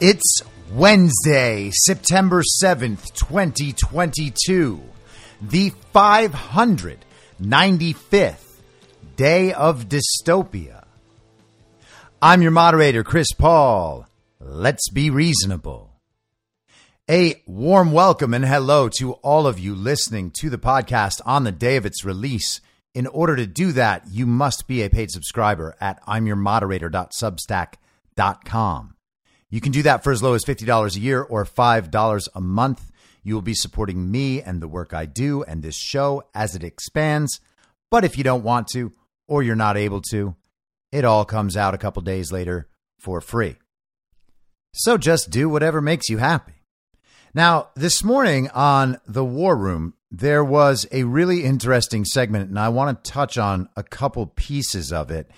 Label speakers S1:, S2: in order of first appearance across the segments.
S1: It's Wednesday, September 7th, 2022, the 595th day of dystopia. I'm your moderator, Chris Paul. Let's be reasonable. A warm welcome and hello to all of you listening to the podcast on the day of its release. In order to do that, you must be a paid subscriber at imyourmoderator.substack.com. You can do that for as low as $50 a year or $5 a month. You will be supporting me and the work I do and this show as it expands. But if you don't want to or you're not able to, it all comes out a couple days later for free. So just do whatever makes you happy. Now, this morning on The War Room, there was a really interesting segment, and I want to touch on a couple pieces of it.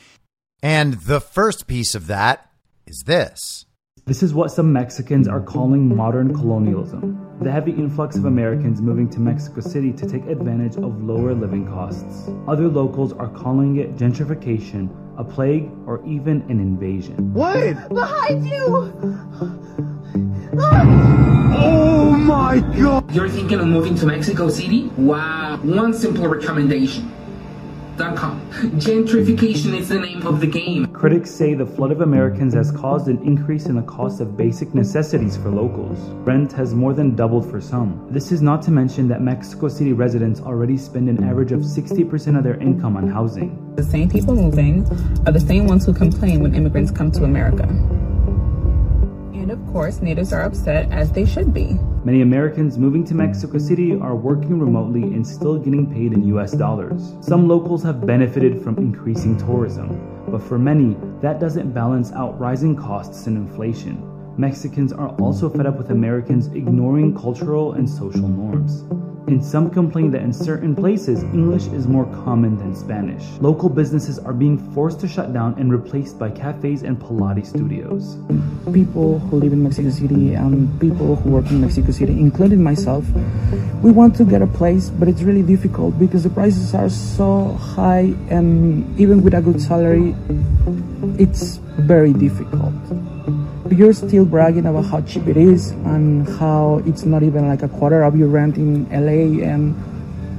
S1: And the first piece of that is this.
S2: This is what some Mexicans are calling modern colonialism. The heavy influx of Americans moving to Mexico City to take advantage of lower living costs. Other locals are calling it gentrification, a plague, or even an invasion.
S3: What?
S4: Behind you!
S3: Oh my god!
S5: You're thinking of moving to Mexico City? Wow. One simple recommendation. .com. Gentrification is the name of the game.
S2: Critics say the flood of Americans has caused an increase in the cost of basic necessities for locals. Rent has more than doubled for some. This is not to mention that Mexico City residents already spend an average of 60% of their income on housing.
S6: The same people moving are the same ones who complain when immigrants come to America. Course, natives are upset as they should be.
S2: Many Americans moving to Mexico City are working remotely and still getting paid in US dollars. Some locals have benefited from increasing tourism, but for many, that doesn't balance out rising costs and inflation. Mexicans are also fed up with Americans ignoring cultural and social norms. And some complain that in certain places, English is more common than Spanish. Local businesses are being forced to shut down and replaced by cafes and Pilates studios.
S4: People who live in Mexico City and people who work in Mexico City, including myself, we want to get a place, but it's really difficult because the prices are so high, and even with a good salary, it's very difficult you're still bragging about how cheap it is and how it's not even like a quarter of your rent in LA and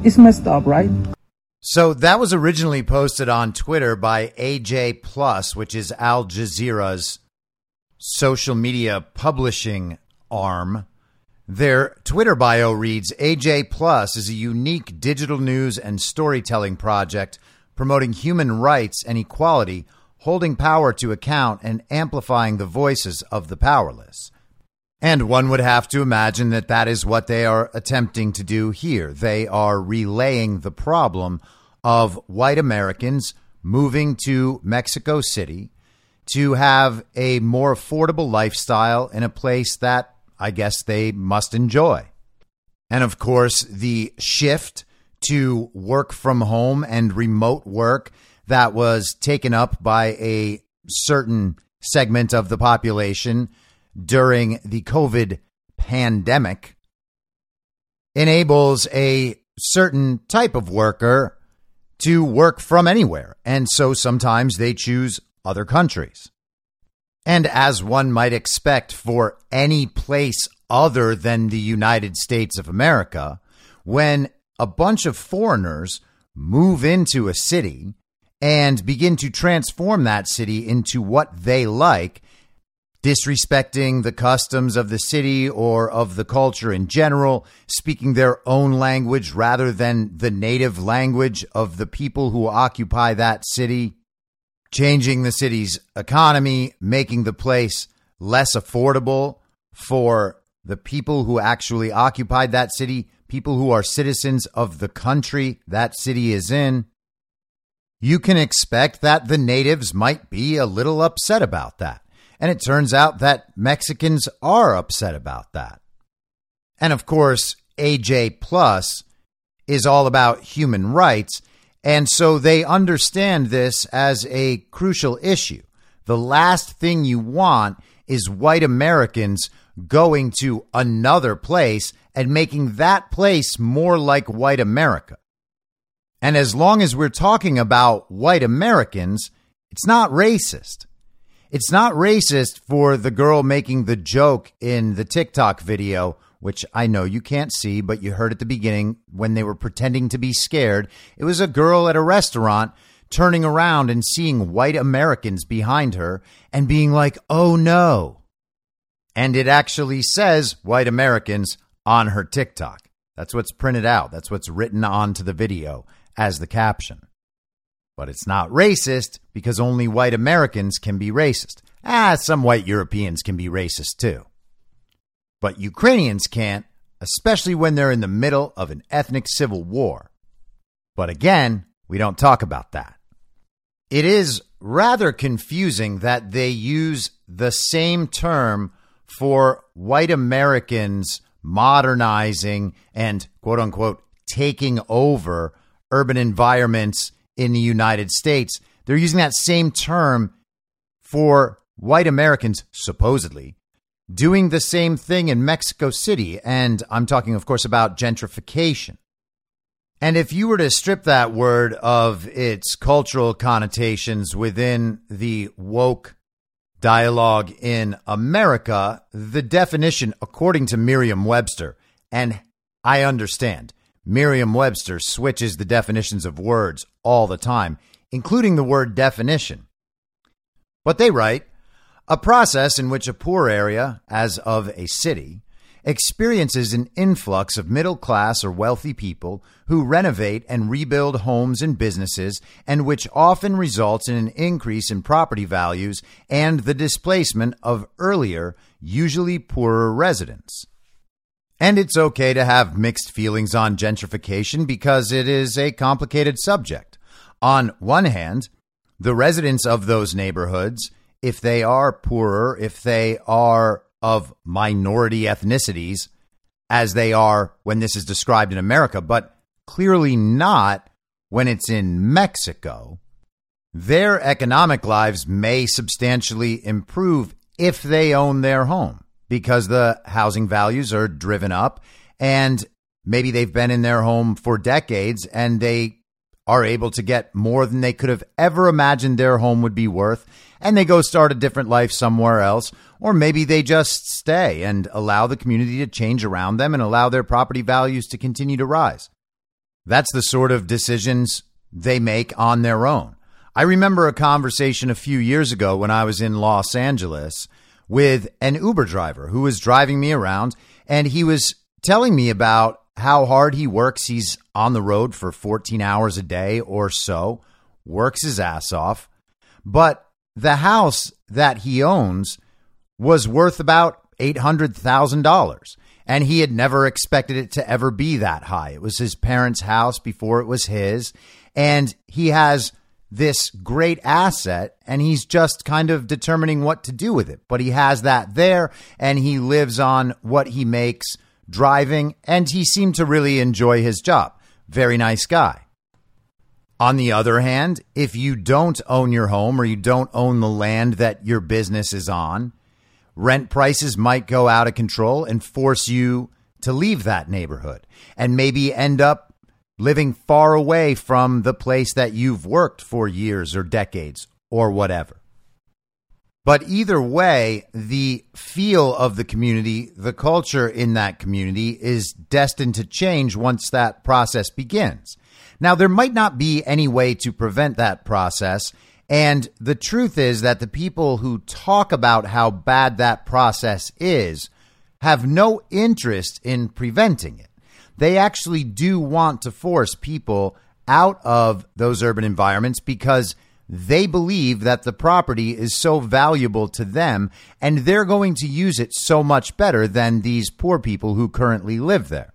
S4: it's messed up, right?
S1: So that was originally posted on Twitter by AJ Plus, which is Al Jazeera's social media publishing arm. Their Twitter bio reads AJ Plus is a unique digital news and storytelling project promoting human rights and equality holding power to account and amplifying the voices of the powerless. And one would have to imagine that that is what they are attempting to do here. They are relaying the problem of white Americans moving to Mexico City to have a more affordable lifestyle in a place that I guess they must enjoy. And of course, the shift to work from home and remote work that was taken up by a certain segment of the population during the COVID pandemic enables a certain type of worker to work from anywhere. And so sometimes they choose other countries. And as one might expect for any place other than the United States of America, when a bunch of foreigners move into a city and begin to transform that city into what they like, disrespecting the customs of the city or of the culture in general, speaking their own language rather than the native language of the people who occupy that city, changing the city's economy, making the place less affordable for the people who actually occupied that city, people who are citizens of the country that city is in you can expect that the natives might be a little upset about that. And it turns out that Mexicans are upset about that. And of course, AJ Plus is all about human rights. And so they understand this as a crucial issue. The last thing you want is white Americans going to another place and making that place more like white America. And as long as we're talking about white Americans, it's not racist. It's not racist for the girl making the joke in the TikTok video, which I know you can't see, but you heard at the beginning when they were pretending to be scared. It was a girl at a restaurant turning around and seeing white Americans behind her and being like, oh no. And it actually says white Americans on her TikTok. That's what's printed out. That's what's written onto the video as the caption. But it's not racist because only white Americans can be racist. Ah, some white Europeans can be racist too. But Ukrainians can't, especially when they're in the middle of an ethnic civil war. But again, we don't talk about that. It is rather confusing that they use the same term for white Americans modernizing and quote unquote taking over urban environments in the United States. They're using that same term for white Americans, supposedly, doing the same thing in Mexico City. And I'm talking, of course, about gentrification. And if you were to strip that word of its cultural connotations within the woke dialogue in America, the definition, according to Merriam Webster, and I understand, Merriam Webster switches the definitions of words all the time, including the word definition. But they write a process in which a poor area, as of a city, experiences an influx of middle class or wealthy people who renovate and rebuild homes and businesses, and which often results in an increase in property values and the displacement of earlier, usually poorer residents. And it's okay to have mixed feelings on gentrification because it is a complicated subject. On one hand, the residents of those neighborhoods, if they are poorer, if they are of minority ethnicities, as they are when this is described in America, but clearly not when it's in Mexico. Their economic lives may substantially improve if they own their home because the housing values are driven up and maybe they've been in their home for decades and they are able to get more than they could have ever imagined their home would be worth and they go start a different life somewhere else or maybe they just stay and allow the community to change around them and allow their property values to continue to rise. That's the sort of decisions they make on their own. I remember a conversation a few years ago when I was in Los Angeles with an Uber driver who was driving me around and he was telling me about how hard he works. He's on the road for 14 hours a day or so, works his ass off. But the house that he owns was worth about $800,000. And he had never expected it to ever be that high. It was his parents' house before it was his. And he has this great asset and he's just kind of determining what to do with it. But he has that there and he lives on what he makes driving and he seemed to really enjoy his job. Very nice guy. On the other hand, if you don't own your home or you don't own the land that your business is on, rent prices might go out of control and force you to leave that neighborhood and maybe end up living far away from the place that you've worked for years or decades or whatever. But either way, the feel of the community, the culture in that community is destined to change once that process begins. Now, there might not be any way to prevent that process. And the truth is that the people who talk about how bad that process is have no interest in preventing it. They actually do want to force people out of those urban environments because they believe that the property is so valuable to them and they're going to use it so much better than these poor people who currently live there.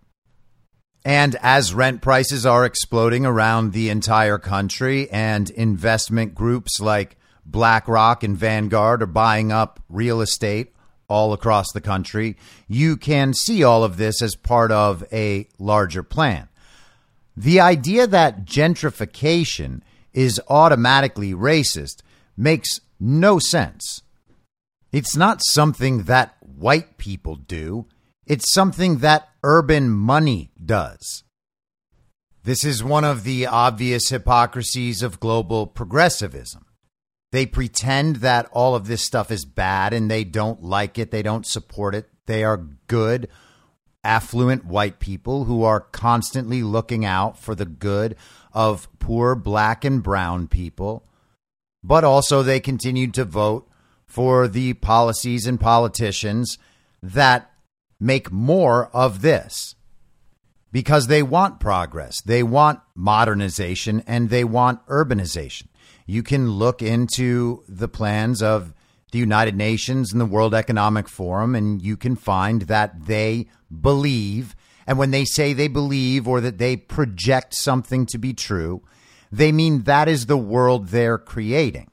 S1: And as rent prices are exploding around the entire country, and investment groups like BlackRock and Vanguard are buying up real estate all across the country, you can see all of this as part of a larger plan. The idea that gentrification is automatically racist makes no sense. It's not something that white people do. It's something that urban money does. This is one of the obvious hypocrisies of global progressivism. They pretend that all of this stuff is bad and they don't like it, they don't support it. They are good, affluent white people who are constantly looking out for the good of poor black and brown people. But also, they continue to vote for the policies and politicians that make more of this because they want progress, they want modernization, and they want urbanization. You can look into the plans of the United Nations and the World Economic Forum, and you can find that they believe, and when they say they believe or that they project something to be true, they mean that is the world they're creating.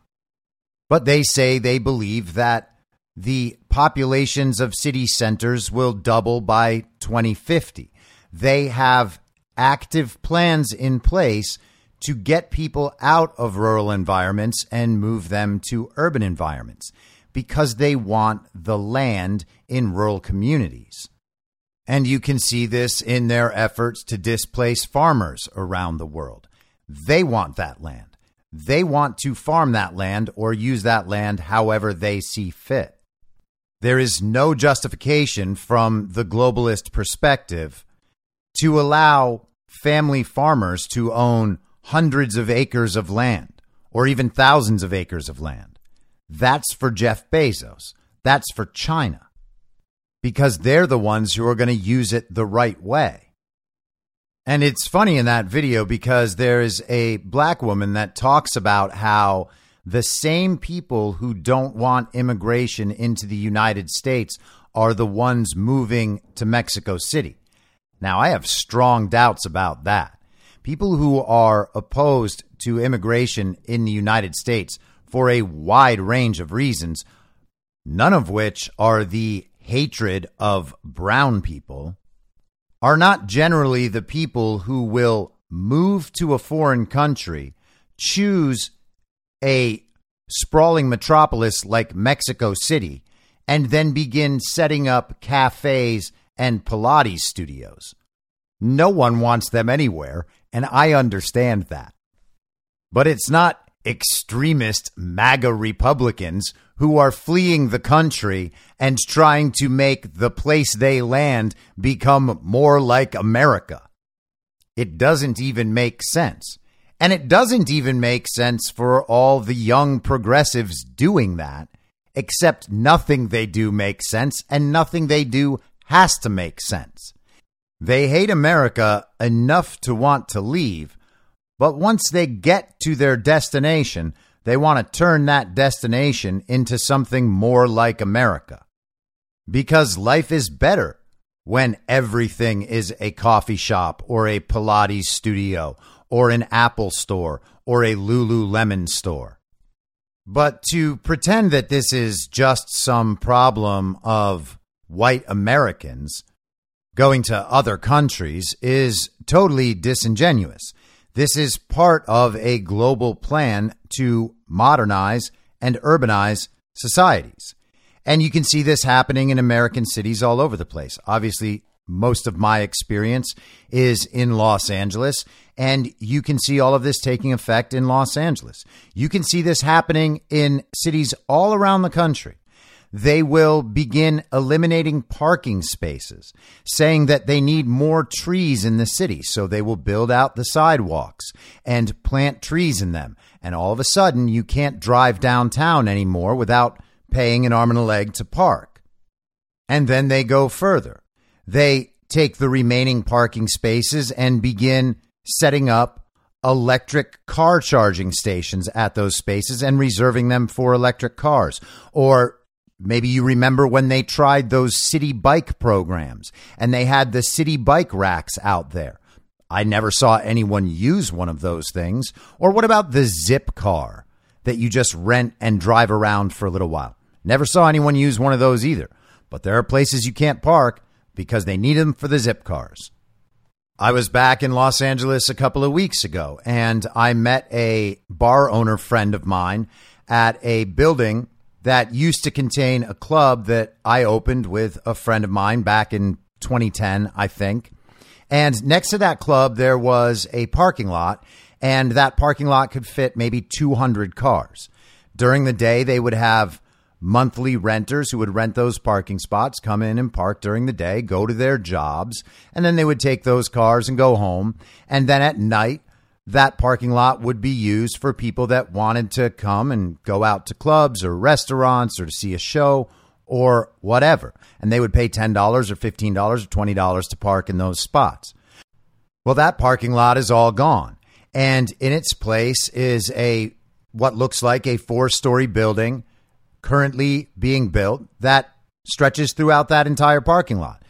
S1: But they say they believe that the populations of city centers will double by 2050. They have active plans in place to get people out of rural environments and move them to urban environments because they want the land in rural communities. And you can see this in their efforts to displace farmers around the world. They want that land. They want to farm that land or use that land however they see fit. There is no justification from the globalist perspective to allow family farmers to own hundreds of acres of land or even thousands of acres of land. That's for Jeff Bezos. That's for China because they're the ones who are going to use it the right way. And it's funny in that video because there is a black woman that talks about how the same people who don't want immigration into the United States are the ones moving to Mexico City. Now, I have strong doubts about that. People who are opposed to immigration in the United States for a wide range of reasons, none of which are the hatred of brown people, are not generally the people who will move to a foreign country, choose a sprawling metropolis like Mexico City, and then begin setting up cafes and Pilates studios. No one wants them anywhere, and I understand that. But it's not extremist MAGA Republicans who are fleeing the country and trying to make the place they land become more like America. It doesn't even make sense. And it doesn't even make sense for all the young progressives doing that, except nothing they do makes sense and nothing they do has to make sense. They hate America enough to want to leave, but once they get to their destination, they want to turn that destination into something more like America. Because life is better when everything is a coffee shop or a Pilates studio or an Apple store or a Lululemon store. But to pretend that this is just some problem of white Americans going to other countries is totally disingenuous. This is part of a global plan to modernize and urbanize societies. And you can see this happening in American cities all over the place. Obviously, most of my experience is in Los Angeles, and you can see all of this taking effect in Los Angeles. You can see this happening in cities all around the country they will begin eliminating parking spaces, saying that they need more trees in the city. So they will build out the sidewalks and plant trees in them. And all of a sudden, you can't drive downtown anymore without paying an arm and a leg to park. And then they go further. They take the remaining parking spaces and begin setting up electric car charging stations at those spaces and reserving them for electric cars or Maybe you remember when they tried those Citi Bike programs and they had the Citi Bike racks out there. I never saw anyone use one of those things. Or what about the zip car that you just rent and drive around for a little while? Never saw anyone use one of those either. But there are places you can't park because they need them for the zip cars. I was back in Los Angeles a couple of weeks ago and I met a bar owner friend of mine at a building that used to contain a club that I opened with a friend of mine back in 2010, I think. And next to that club, there was a parking lot, and that parking lot could fit maybe 200 cars. During the day, they would have monthly renters who would rent those parking spots, come in and park during the day, go to their jobs, and then they would take those cars and go home. And then at night, that parking lot would be used for people that wanted to come and go out to clubs or restaurants or to see a show or whatever. And they would pay $10 or $15 or $20 to park in those spots. Well, that parking lot is all gone. And in its place is a what looks like a four story building currently being built that stretches throughout that entire parking lot.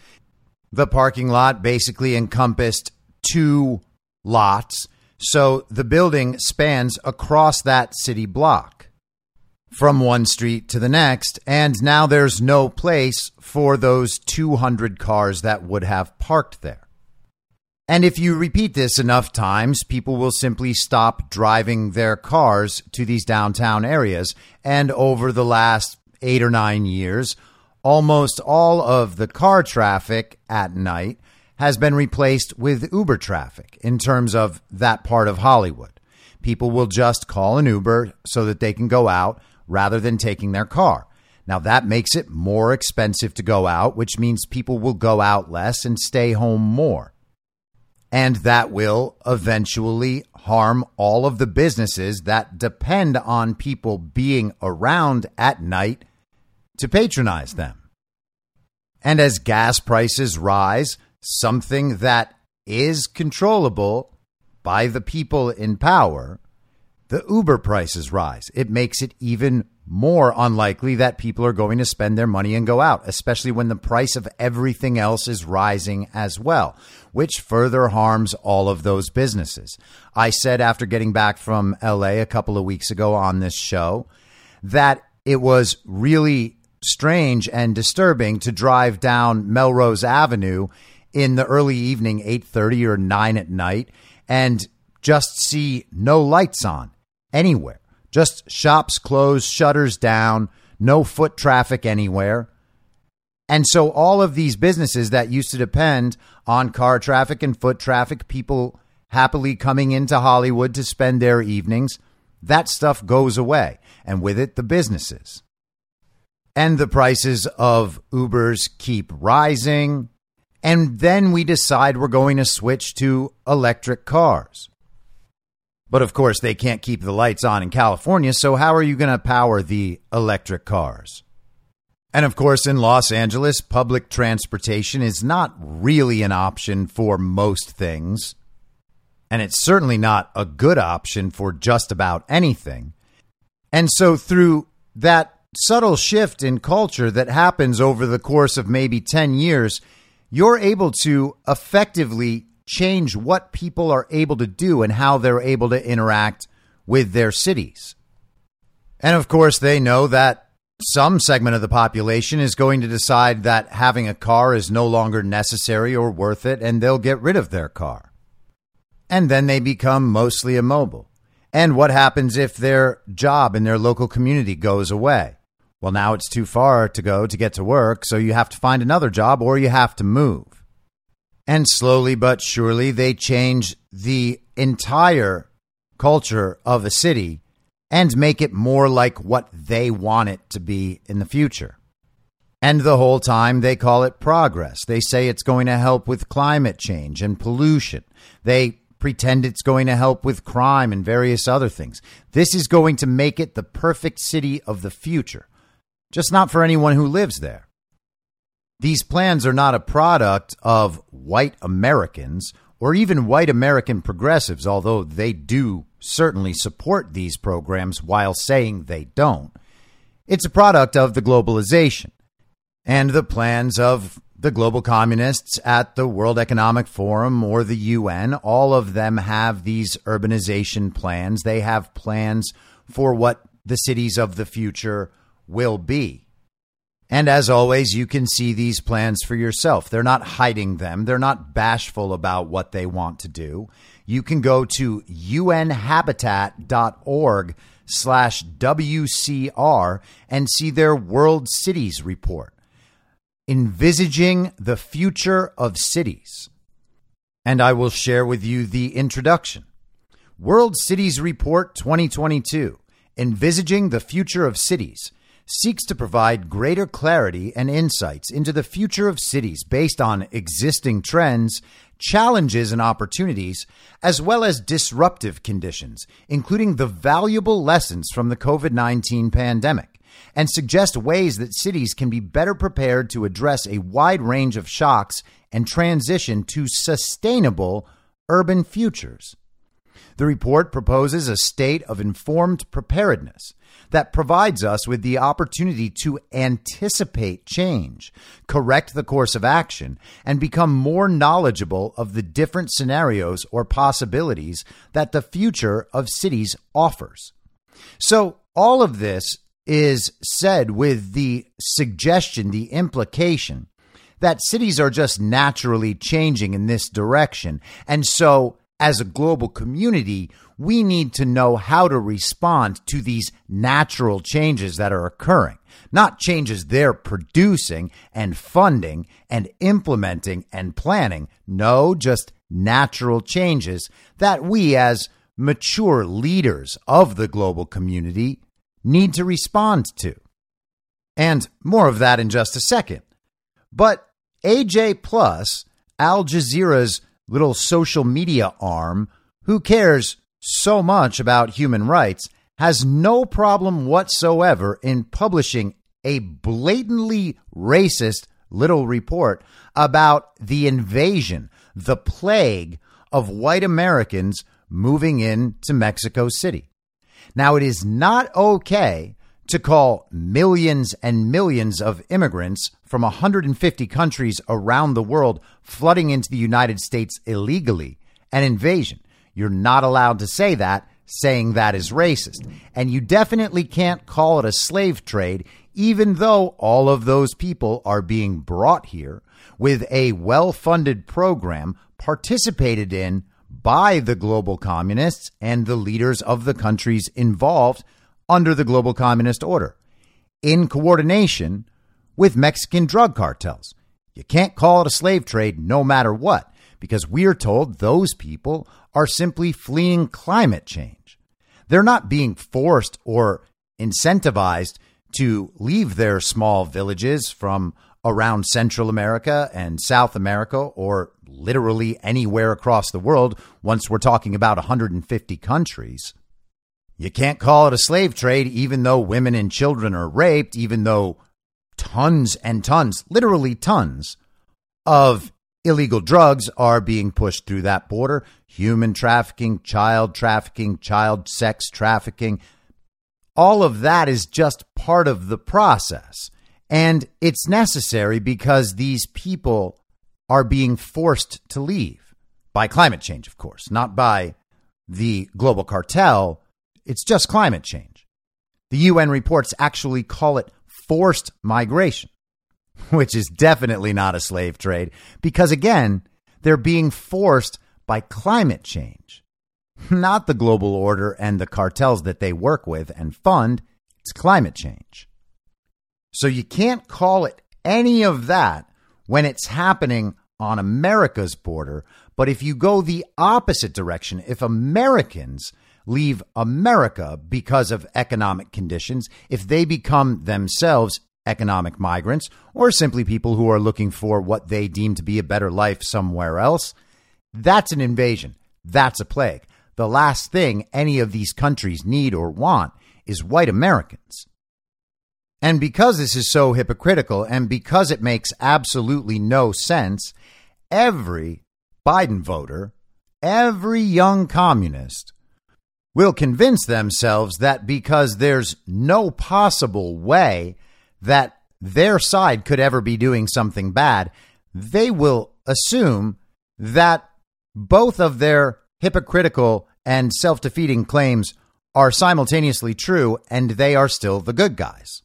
S1: The parking lot basically encompassed two lots so the building spans across that city block from one street to the next. And now there's no place for those 200 cars that would have parked there. And if you repeat this enough times, people will simply stop driving their cars to these downtown areas. And over the last eight or nine years, almost all of the car traffic at night has been replaced with Uber traffic in terms of that part of Hollywood. People will just call an Uber so that they can go out rather than taking their car. Now, that makes it more expensive to go out, which means people will go out less and stay home more. And that will eventually harm all of the businesses that depend on people being around at night to patronize them. And as gas prices rise, something that is controllable by the people in power, the Uber prices rise. It makes it even more unlikely that people are going to spend their money and go out, especially when the price of everything else is rising as well, which further harms all of those businesses. I said after getting back from LA a couple of weeks ago on this show that it was really strange and disturbing to drive down Melrose Avenue in the early evening, 8:30 or 9 at night and just see no lights on anywhere. Just shops closed, shutters down, no foot traffic anywhere. And so all of these businesses that used to depend on car traffic and foot traffic, people happily coming into Hollywood to spend their evenings, that stuff goes away. And with it, the businesses. And the prices of Ubers keep rising. And then we decide we're going to switch to electric cars. But of course, they can't keep the lights on in California, so how are you going to power the electric cars? And of course, in Los Angeles, public transportation is not really an option for most things. And it's certainly not a good option for just about anything. And so, through that subtle shift in culture that happens over the course of maybe 10 years, you're able to effectively change what people are able to do and how they're able to interact with their cities. And of course, they know that some segment of the population is going to decide that having a car is no longer necessary or worth it, and they'll get rid of their car. And then they become mostly immobile. And what happens if their job in their local community goes away? Well, now it's too far to go to get to work, so you have to find another job or you have to move. And slowly but surely, they change the entire culture of a city and make it more like what they want it to be in the future. And the whole time they call it progress. They say it's going to help with climate change and pollution. They pretend it's going to help with crime and various other things. This is going to make it the perfect city of the future, just not for anyone who lives there. These plans are not a product of white Americans or even white American progressives, although they do certainly support these programs while saying they don't. It's a product of the globalization and the plans of the global communists at the World Economic Forum or the UN. All of them have these urbanization plans. They have plans for what the cities of the future will be. And as always, you can see these plans for yourself. They're not hiding them. They're not bashful about what they want to do. You can go to unhabitat.org slash WCR and see their World Cities report. Envisaging the Future of Cities. And I will share with you the introduction. World Cities Report 2022 Envisaging the Future of Cities seeks to provide greater clarity and insights into the future of cities based on existing trends, challenges, and opportunities, as well as disruptive conditions, including the valuable lessons from the COVID 19 pandemic, and suggest ways that cities can be better prepared to address a wide range of shocks and transition to sustainable urban futures. The report proposes a state of informed preparedness that provides us with the opportunity to anticipate change, correct the course of action, and become more knowledgeable of the different scenarios or possibilities that the future of cities offers. So, all of this is said with the suggestion, the implication that cities are just naturally changing in this direction. And so, as a global community, we need to know how to respond to these natural changes that are occurring, not changes they're producing and funding and implementing and planning. No, just natural changes that we, as mature leaders of the global community, need to respond to. And more of that in just a second. But AJ Plus, Al Jazeera's little social media arm, who cares so much about human rights, has no problem whatsoever in publishing a blatantly racist little report about the invasion, the plague of white Americans moving into Mexico City. Now, it is not okay to call millions and millions of immigrants from 150 countries around the world flooding into the United States illegally an invasion. You're not allowed to say that, saying that is racist. And you definitely can't call it a slave trade, even though all of those people are being brought here with a well funded program participated in by the global communists and the leaders of the countries involved under the global communist order in coordination with Mexican drug cartels. You can't call it a slave trade no matter what, because we are told those people are simply fleeing climate change. They're not being forced or incentivized to leave their small villages from around Central America and South America or literally anywhere across the world once we're talking about 150 countries. You can't call it a slave trade even though women and children are raped, even though tons and tons, literally tons, of illegal drugs are being pushed through that border human trafficking, child trafficking, child sex trafficking. All of that is just part of the process. And it's necessary because these people are being forced to leave by climate change, of course, not by the global cartel. It's just climate change. The UN reports actually call it forced migration, which is definitely not a slave trade because, again, they're being forced by climate change, not the global order and the cartels that they work with and fund. It's climate change. So you can't call it any of that when it's happening on America's border. But if you go the opposite direction, if Americans leave America because of economic conditions, if they become themselves economic migrants or simply people who are looking for what they deem to be a better life somewhere else, that's an invasion. That's a plague. The last thing any of these countries need or want is white Americans. And because this is so hypocritical and because it makes absolutely no sense, every Biden voter, every young communist will convince themselves that because there's no possible way that their side could ever be doing something bad, they will assume that both of their hypocritical and self defeating claims are simultaneously true and they are still the good guys.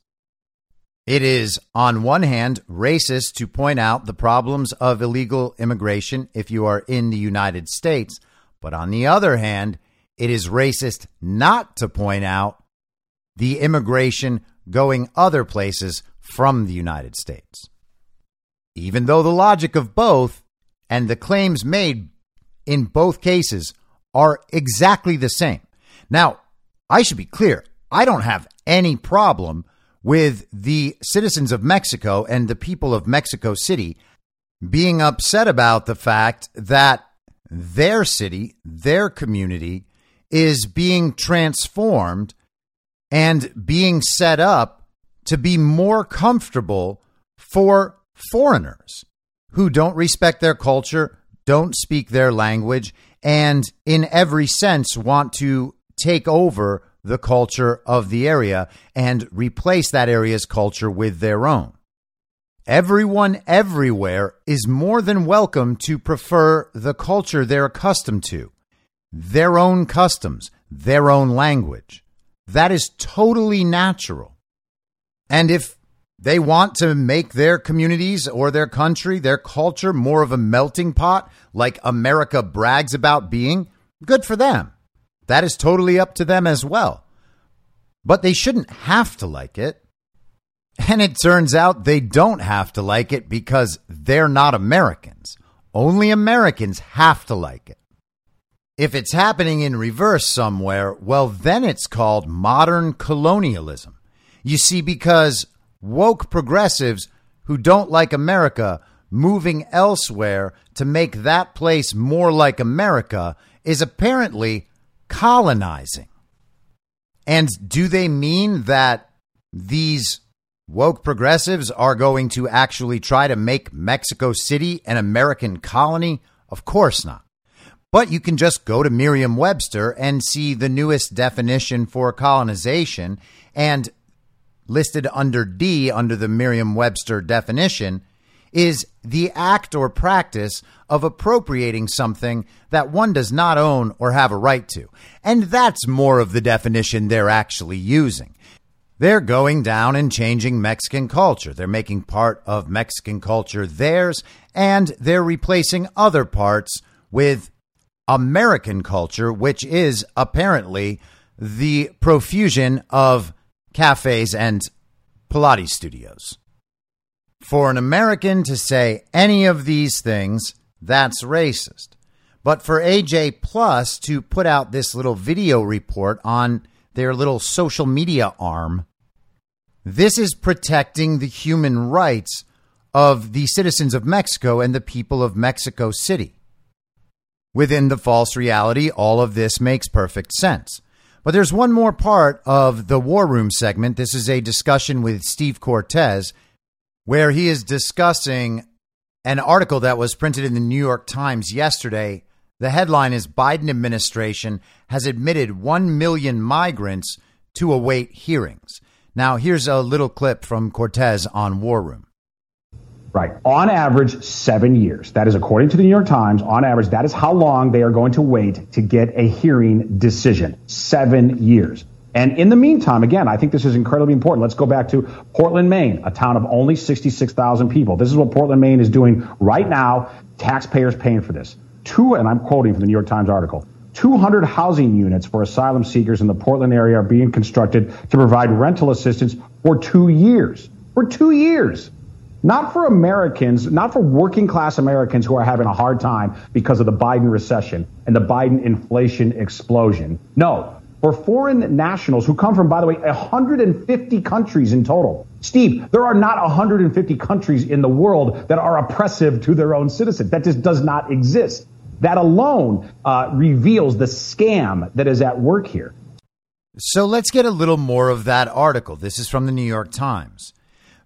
S1: It is, on one hand, racist to point out the problems of illegal immigration if you are in the United States, but on the other hand, it is racist not to point out the immigration going other places from the United States. Even though the logic of both and the claims made in both cases are exactly the same. Now, I should be clear I don't have any problem with the citizens of Mexico and the people of Mexico City being upset about the fact that their city, their community is being transformed and being set up to be more comfortable for foreigners who don't respect their culture, don't speak their language, and in every sense want to take over the culture of the area and replace that area's culture with their own. Everyone everywhere is more than welcome to prefer the culture they're accustomed to, their own customs, their own language. That is totally natural. And if they want to make their communities or their country, their culture more of a melting pot like America brags about being, good for them. That is totally up to them as well. But they shouldn't have to like it. And it turns out they don't have to like it because they're not Americans. Only Americans have to like it. If it's happening in reverse somewhere, well, then it's called modern colonialism. You see, because woke progressives who don't like America moving elsewhere to make that place more like America is apparently colonizing. And do they mean that these woke progressives are going to actually try to make Mexico City an American colony? Of course not. But you can just go to Merriam Webster and see the newest definition for colonization. And listed under D, under the Merriam Webster definition, is the act or practice of appropriating something that one does not own or have a right to. And that's more of the definition they're actually using. They're going down and changing Mexican culture. They're making part of Mexican culture theirs, and they're replacing other parts with American culture, which is apparently the profusion of cafes and Pilates studios. For an American to say any of these things, that's racist. But for AJ Plus to put out this little video report on their little social media arm, this is protecting the human rights of the citizens of Mexico and the people of Mexico City. Within the false reality, all of this makes perfect sense. But there's one more part of the War Room segment. This is a discussion with Steve Cortes, where he is discussing an article that was printed in the New York Times yesterday. The headline is Biden administration has admitted 1 million migrants to await hearings. Now, here's a little clip from Cortes on War Room.
S7: Right. On average, seven years. That is according to the New York Times. On average, that is how long they are going to wait to get a hearing decision. Seven years. And in the meantime, again, I think this is incredibly important. Let's go back to Portland, Maine, a town of only 66,000 people. This is what Portland, Maine is doing right now. Taxpayers paying for this. Two, and I'm quoting from the New York Times article. 200 housing units for asylum seekers in the Portland area are being constructed to provide rental assistance for two years. For two years. Not for Americans, not for working class Americans who are having a hard time because of the Biden recession and the Biden inflation explosion. No, for foreign nationals who come from, by the way, 150 countries in total. Steve, there are not 150 countries in the world that are oppressive to their own citizens. That just does not exist. That alone uh, reveals the scam that is at work here.
S1: So let's get a little more of that article. This is from the New York Times.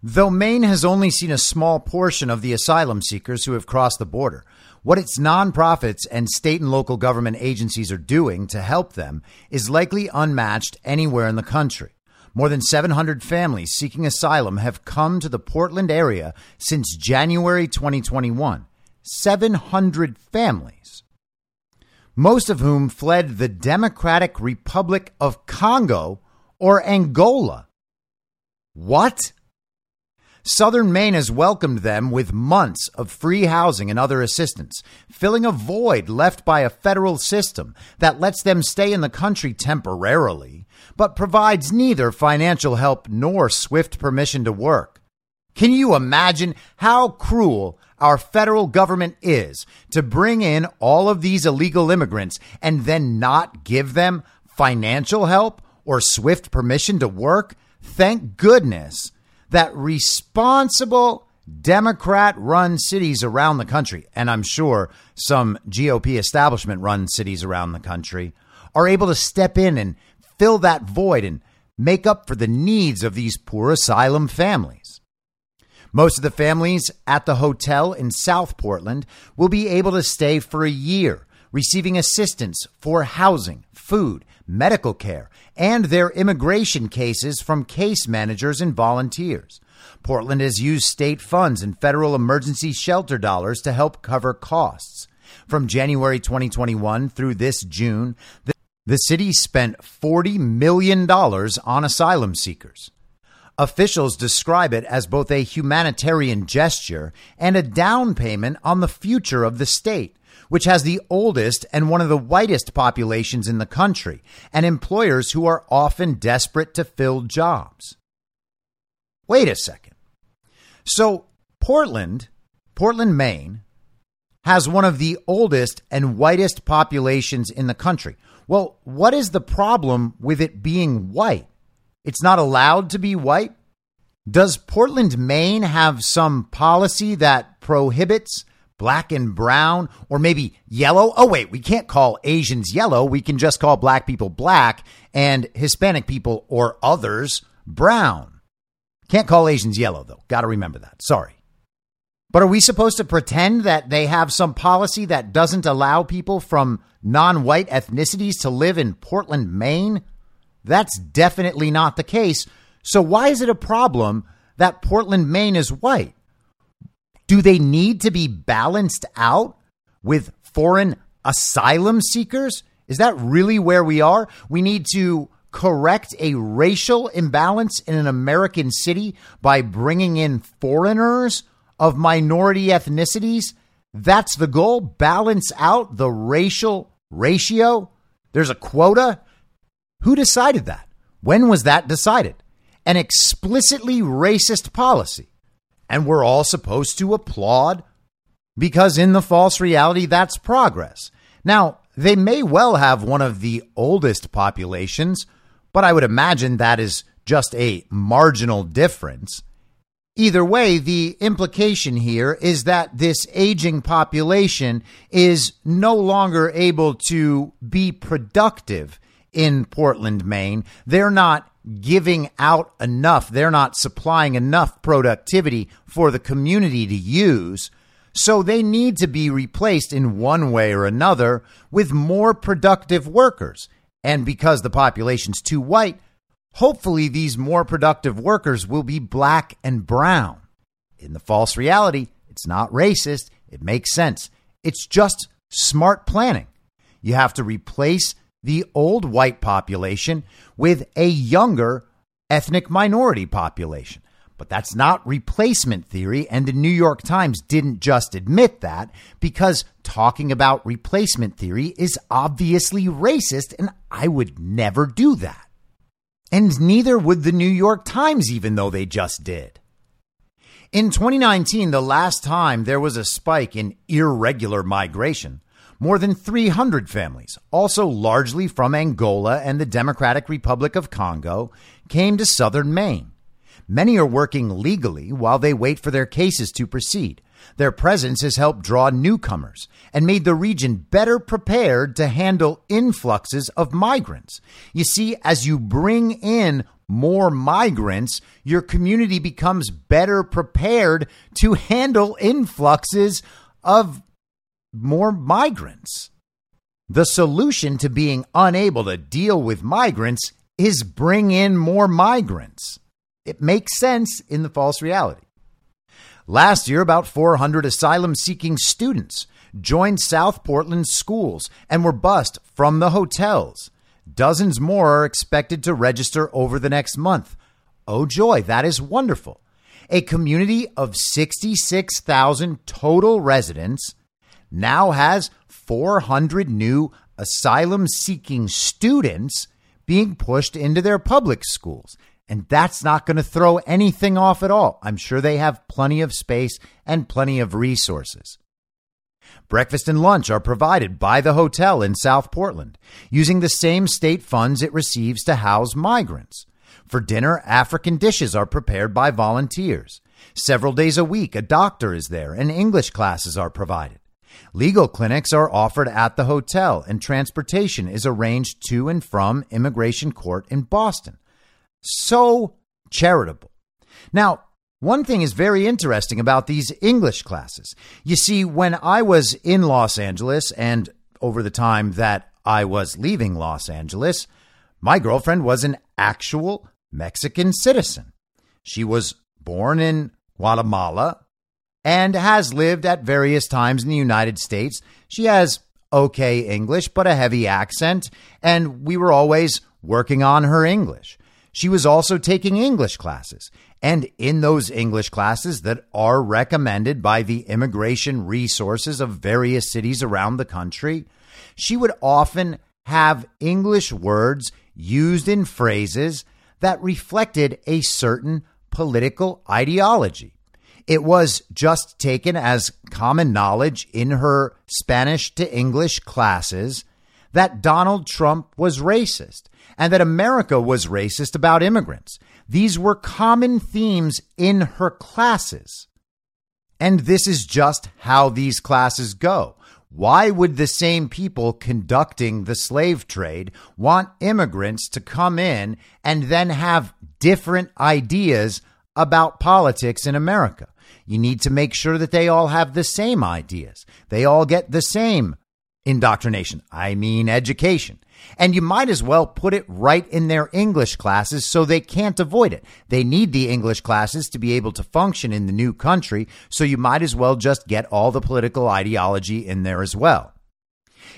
S1: Though Maine has only seen a small portion of the asylum seekers who have crossed the border, what its nonprofits and state and local government agencies are doing to help them is likely unmatched anywhere in the country. More than 700 families seeking asylum have come to the Portland area since January 2021. 700 families, most of whom fled the Democratic Republic of Congo or Angola. What? Southern Maine has welcomed them with months of free housing and other assistance, filling a void left by a federal system that lets them stay in the country temporarily, but provides neither financial help nor swift permission to work. Can you imagine how cruel our federal government is to bring in all of these illegal immigrants and then not give them financial help or swift permission to work? Thank goodness that responsible Democrat run cities around the country, and I'm sure some GOP establishment run cities around the country, are able to step in and fill that void and make up for the needs of these poor asylum families. Most of the families at the hotel in South Portland will be able to stay for a year, receiving assistance for housing, food, medical care, and their immigration cases from case managers and volunteers. Portland has used state funds and federal emergency shelter dollars to help cover costs. From January 2021 through this June, the, city spent $40 million on asylum seekers. Officials describe it as both a humanitarian gesture and a down payment on the future of the state which has the oldest and one of the whitest populations in the country, and employers who are often desperate to fill jobs. Wait a second. So, Portland, Portland, Maine, has one of the oldest and whitest populations in the country. Well, what is the problem with it being white? It's not allowed to be white? Does Portland, Maine have some policy that prohibits black and brown, or maybe yellow. Oh, wait, we can't call Asians yellow. We can just call black people black and Hispanic people or others brown. Can't call Asians yellow, though. Got to remember that. Sorry. But are we supposed to pretend that they have some policy that doesn't allow people from non white ethnicities to live in Portland, Maine? That's definitely not the case. So, why is it a problem that Portland, Maine is white? Do they need to be balanced out with foreign asylum seekers? Is that really where we are? We need to correct a racial imbalance in an American city by bringing in foreigners of minority ethnicities? That's the goal. Balance out the racial ratio. There's a quota. Who decided that? When was that decided? An explicitly racist policy. And we're all supposed to applaud because in the false reality, that's progress. Now, they may well have one of the oldest populations, but I would imagine that is just a marginal difference. Either way, the implication here is that this aging population is no longer able to be productive in Portland, Maine. They're not giving out enough, they're not supplying enough productivity for the community to use. So they need to be replaced in one way or another with more productive workers. And because the population's too white, hopefully these more productive workers will be black and brown. In the false reality, it's not racist. It makes sense. It's just smart planning. You have to replace the old white population with a younger ethnic minority population. But that's not replacement theory. And the New York Times didn't just admit that because talking about replacement theory is obviously racist, and I would never do that. And neither would the New York Times, even though they just did. In 2019, the last time there was a spike in irregular migration, more than 300 families, also largely from Angola and the Democratic Republic of Congo, came to southern Maine. Many are working legally while they wait for their cases to proceed. Their presence has helped draw newcomers and made the region better prepared to handle influxes of migrants. You see, as you bring in more migrants, your community becomes better prepared to handle influxes of more migrants. The solution to being unable to deal with migrants is bring in more migrants. It makes sense in the false reality. Last year, about 400 asylum seeking students joined South Portland schools and were bused from the hotels. Dozens more are expected to register over the next month. Oh, joy, that is wonderful. A community of 66,000 total residents now has 400 new asylum seeking students being pushed into their public schools. And that's not going to throw anything off at all. I'm sure they have plenty of space and plenty of resources. Breakfast and lunch are provided by the hotel in South Portland using the same state funds it receives to house migrants. For dinner, African dishes are prepared by volunteers. Several days a week, a doctor is there and English classes are provided. Legal clinics are offered at the hotel and transportation is arranged to and from immigration court in Boston so charitable. Now, one thing is very interesting about these English classes. You see, when I was in Los Angeles and over the time that I was leaving Los Angeles, my girlfriend was an actual Mexican citizen. She was born in Guatemala and has lived at various times in the United States. She has okay English, but a heavy accent, and we were always working on her English. She was also taking English classes. And in those English classes that are recommended by the immigration resources of various cities around the country, she would often have English words used in phrases that reflected a certain political ideology. It was just taken as common knowledge in her Spanish to English classes that Donald Trump was racist and that America was racist about immigrants. These were common themes in her classes. And this is just how these classes go. Why would the same people conducting the slave trade want immigrants to come in and then have different ideas about politics in America? You need to make sure that they all have the same ideas. They all get the same indoctrination. I mean, education. And you might as well put it right in their English classes so they can't avoid it. They need the English classes to be able to function in the new country, so you might as well just get all the political ideology in there as well.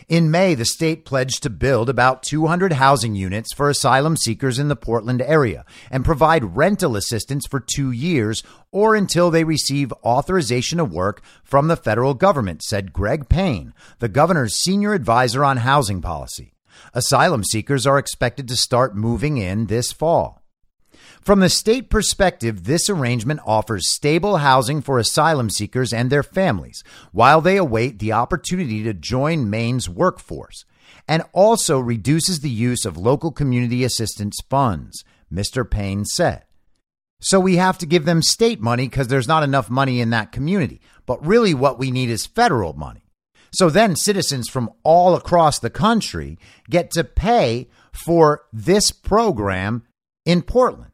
S1: In May, the state pledged to build about 200 housing units for asylum seekers in the Portland area and provide rental assistance for two years or until they receive authorization to work from the federal government, said Greg Payne, the governor's senior advisor on housing policy. Asylum seekers are expected to start moving in this fall. From the state perspective, this arrangement offers stable housing for asylum seekers and their families while they await the opportunity to join Maine's workforce and also reduces the use of local community assistance funds, Mr. Payne said. So we have to give them state money because there's not enough money in that community. But really, what we need is federal money. So then citizens from all across the country get to pay for this program in Portland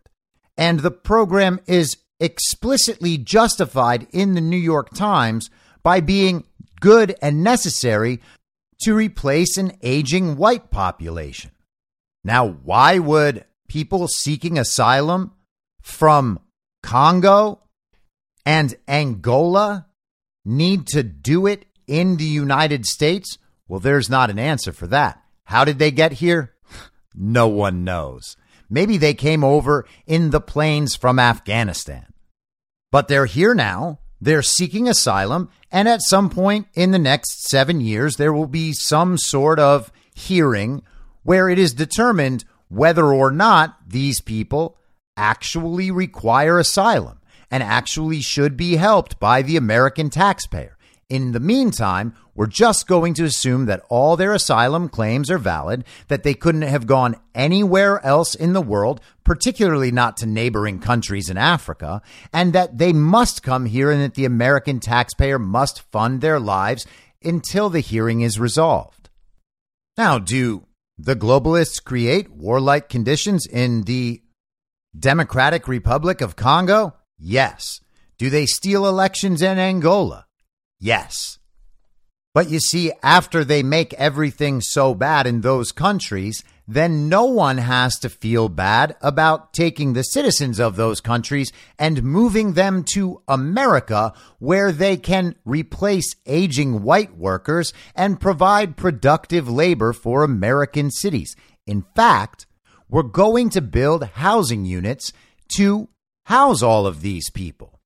S1: and the program is explicitly justified in the New York Times by being good and necessary to replace an aging white population. Now, why would people seeking asylum from Congo and Angola need to do it in the United States? Well, there's not an answer for that. How did they get here? No one knows. Maybe they came over in the planes from Afghanistan. But they're here now. They're seeking asylum. And at some point in the next seven years, there will be some sort of hearing where it is determined whether or not these people actually require asylum and actually should be helped by the American taxpayer. In the meantime, we're just going to assume that all their asylum claims are valid, that they couldn't have gone anywhere else in the world, particularly not to neighboring countries in Africa, and that they must come here and that the American taxpayer must fund their lives until the hearing is resolved. Now, do the globalists create warlike conditions in the Democratic Republic of Congo? Yes. Do they steal elections in Angola? Yes. But you see, after they make everything so bad in those countries, then no one has to feel bad about taking the citizens of those countries and moving them to America where they can replace aging white workers and provide productive labor for American cities. In fact, we're going to build housing units to house all of these people.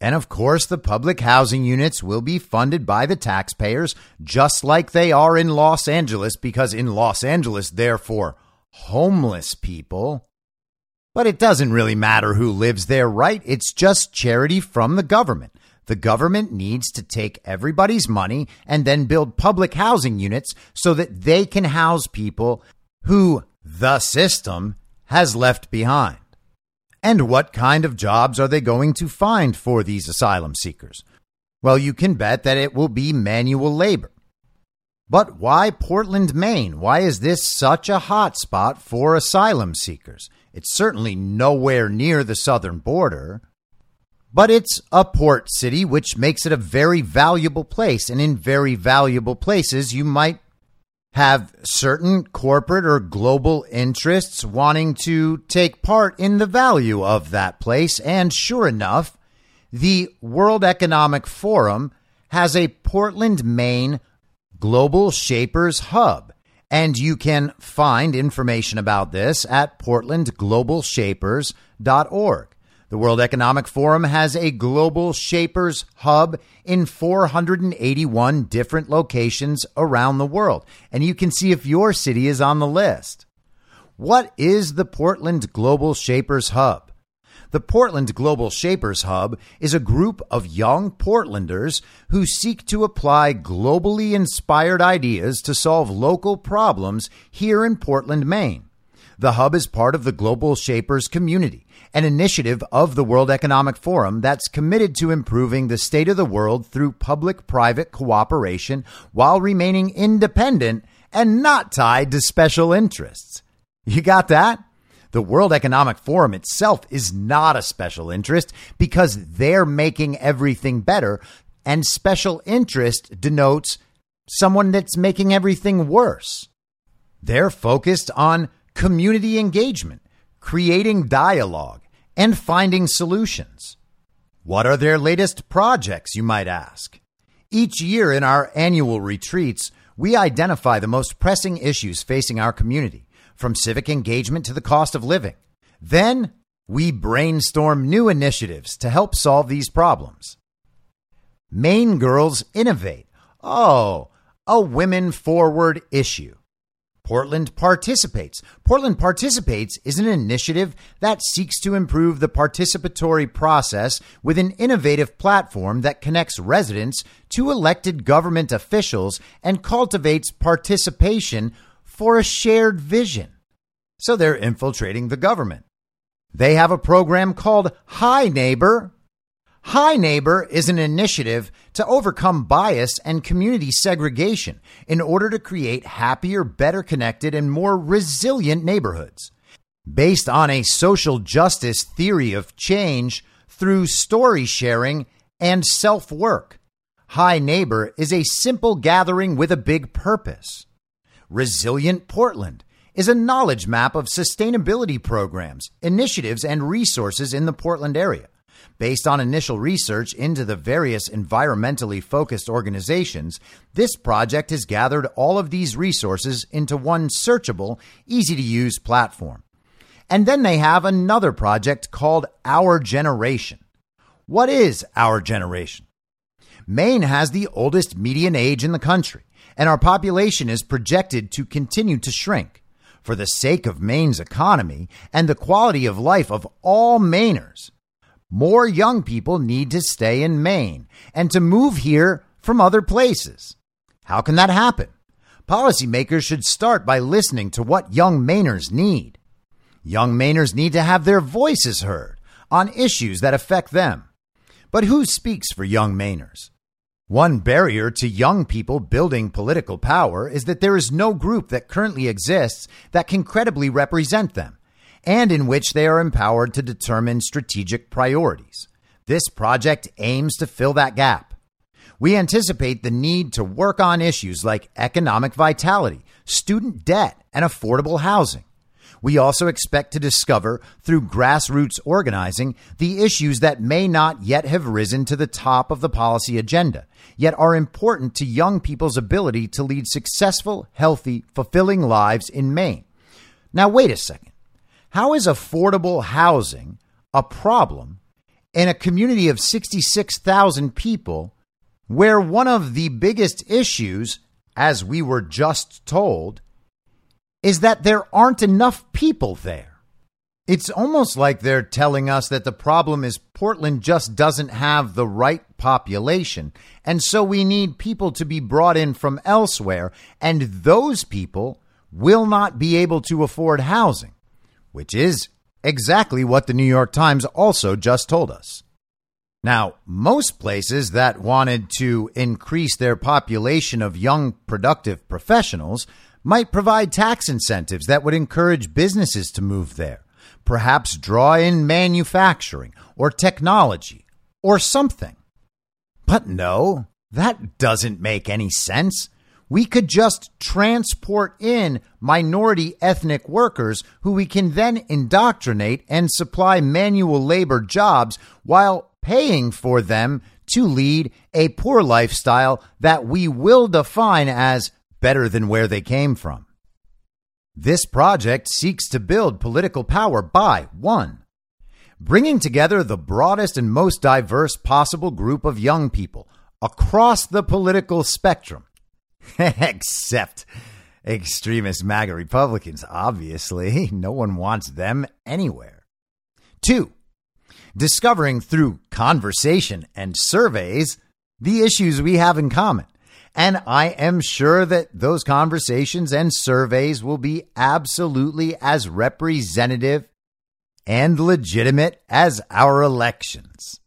S1: And of course, the public housing units will be funded by the taxpayers, just like they are in Los Angeles, because in Los Angeles, therefore, homeless people. But it doesn't really matter who lives there, right? It's just charity from the government. The government needs to take everybody's money and then build public housing units so that they can house people who the system has left behind. And what kind of jobs are they going to find for these asylum seekers? Well, you can bet that it will be manual labor. But why Portland, Maine? Why is this such a hot spot for asylum seekers? It's certainly nowhere near the southern border. But it's a port city, which makes it a very valuable place. And in very valuable places, you might have certain corporate or global interests wanting to take part in the value of that place. And sure enough, the World Economic Forum has a Portland, Maine Global Shapers Hub. And you can find information about this at portlandglobalshapers.org. The World Economic Forum has a global shapers hub in 481 different locations around the world, and you can see if your city is on the list. What is the Portland Global Shapers Hub? The Portland Global Shapers Hub is a group of young Portlanders who seek to apply globally inspired ideas to solve local problems here in Portland, Maine. The hub is part of the Global Shapers community an initiative of the World Economic Forum that's committed to improving the state of the world through public private cooperation while remaining independent and not tied to special interests. You got that? The World Economic Forum itself is not a special interest because they're making everything better, and special interest denotes someone that's making everything worse. They're focused on community engagement, creating dialogue, and finding solutions. What are their latest projects, you might ask? Each year in our annual retreats, we identify the most pressing issues facing our community, from civic engagement to the cost of living. Then we brainstorm new initiatives to help solve these problems. Maine Girls Innovate. Oh, a women forward issue. Portland Participates. Portland Participates is an initiative that seeks to improve the participatory process with an innovative platform that connects residents to elected government officials and cultivates participation for a shared vision. So they're infiltrating the government. They have a program called Hi Neighbor. Hi Neighbor is an initiative to overcome bias and community segregation in order to create happier, better connected, and more resilient neighborhoods. Based on a social justice theory of change through story sharing and self work, Hi Neighbor is a simple gathering with a big purpose. Resilient Portland is a knowledge map of sustainability programs, initiatives, and resources in the Portland area. Based on initial research into the various environmentally focused organizations, this project has gathered all of these resources into one searchable, easy to use platform. And then they have another project called Our Generation. What is Our Generation? Maine has the oldest median age in the country, and our population is projected to continue to shrink. For the sake of Maine's economy and the quality of life of all Mainers, more young people need to stay in Maine and to move here from other places. How can that happen? Policymakers should start by listening to what young Mainers need. Young Mainers need to have their voices heard on issues that affect them. But who speaks for young Mainers? One barrier to young people building political power is that there is no group that currently exists that can credibly represent them and in which they are empowered to determine strategic priorities. This project aims to fill that gap. We anticipate the need to work on issues like economic vitality, student debt, and affordable housing. We also expect to discover through grassroots organizing the issues that may not yet have risen to the top of the policy agenda, yet are important to young people's ability to lead successful, healthy, fulfilling lives in Maine. Now, wait a second. How is affordable housing a problem in a community of 66,000 people where one of the biggest issues, as we were just told, is that there aren't enough people there? It's almost like they're telling us that the problem is Portland just doesn't have the right population. And so we need people to be brought in from elsewhere. And those people will not be able to afford housing which is exactly what the New York Times also just told us. Now, most places that wanted to increase their population of young, productive professionals might provide tax incentives that would encourage businesses to move there, perhaps draw in manufacturing or technology or something. But no, that doesn't make any sense we could just transport in minority ethnic workers who we can then indoctrinate and supply manual labor jobs while paying for them to lead a poor lifestyle that we will define as better than where they came from. This project seeks to build political power by 1. Bringing together the broadest and most diverse possible group of young people across the political spectrum Except extremist MAGA Republicans, obviously. No one wants them anywhere. Two, discovering through conversation and surveys the issues we have in common. And I am sure that those conversations and surveys will be absolutely as representative and legitimate as our elections.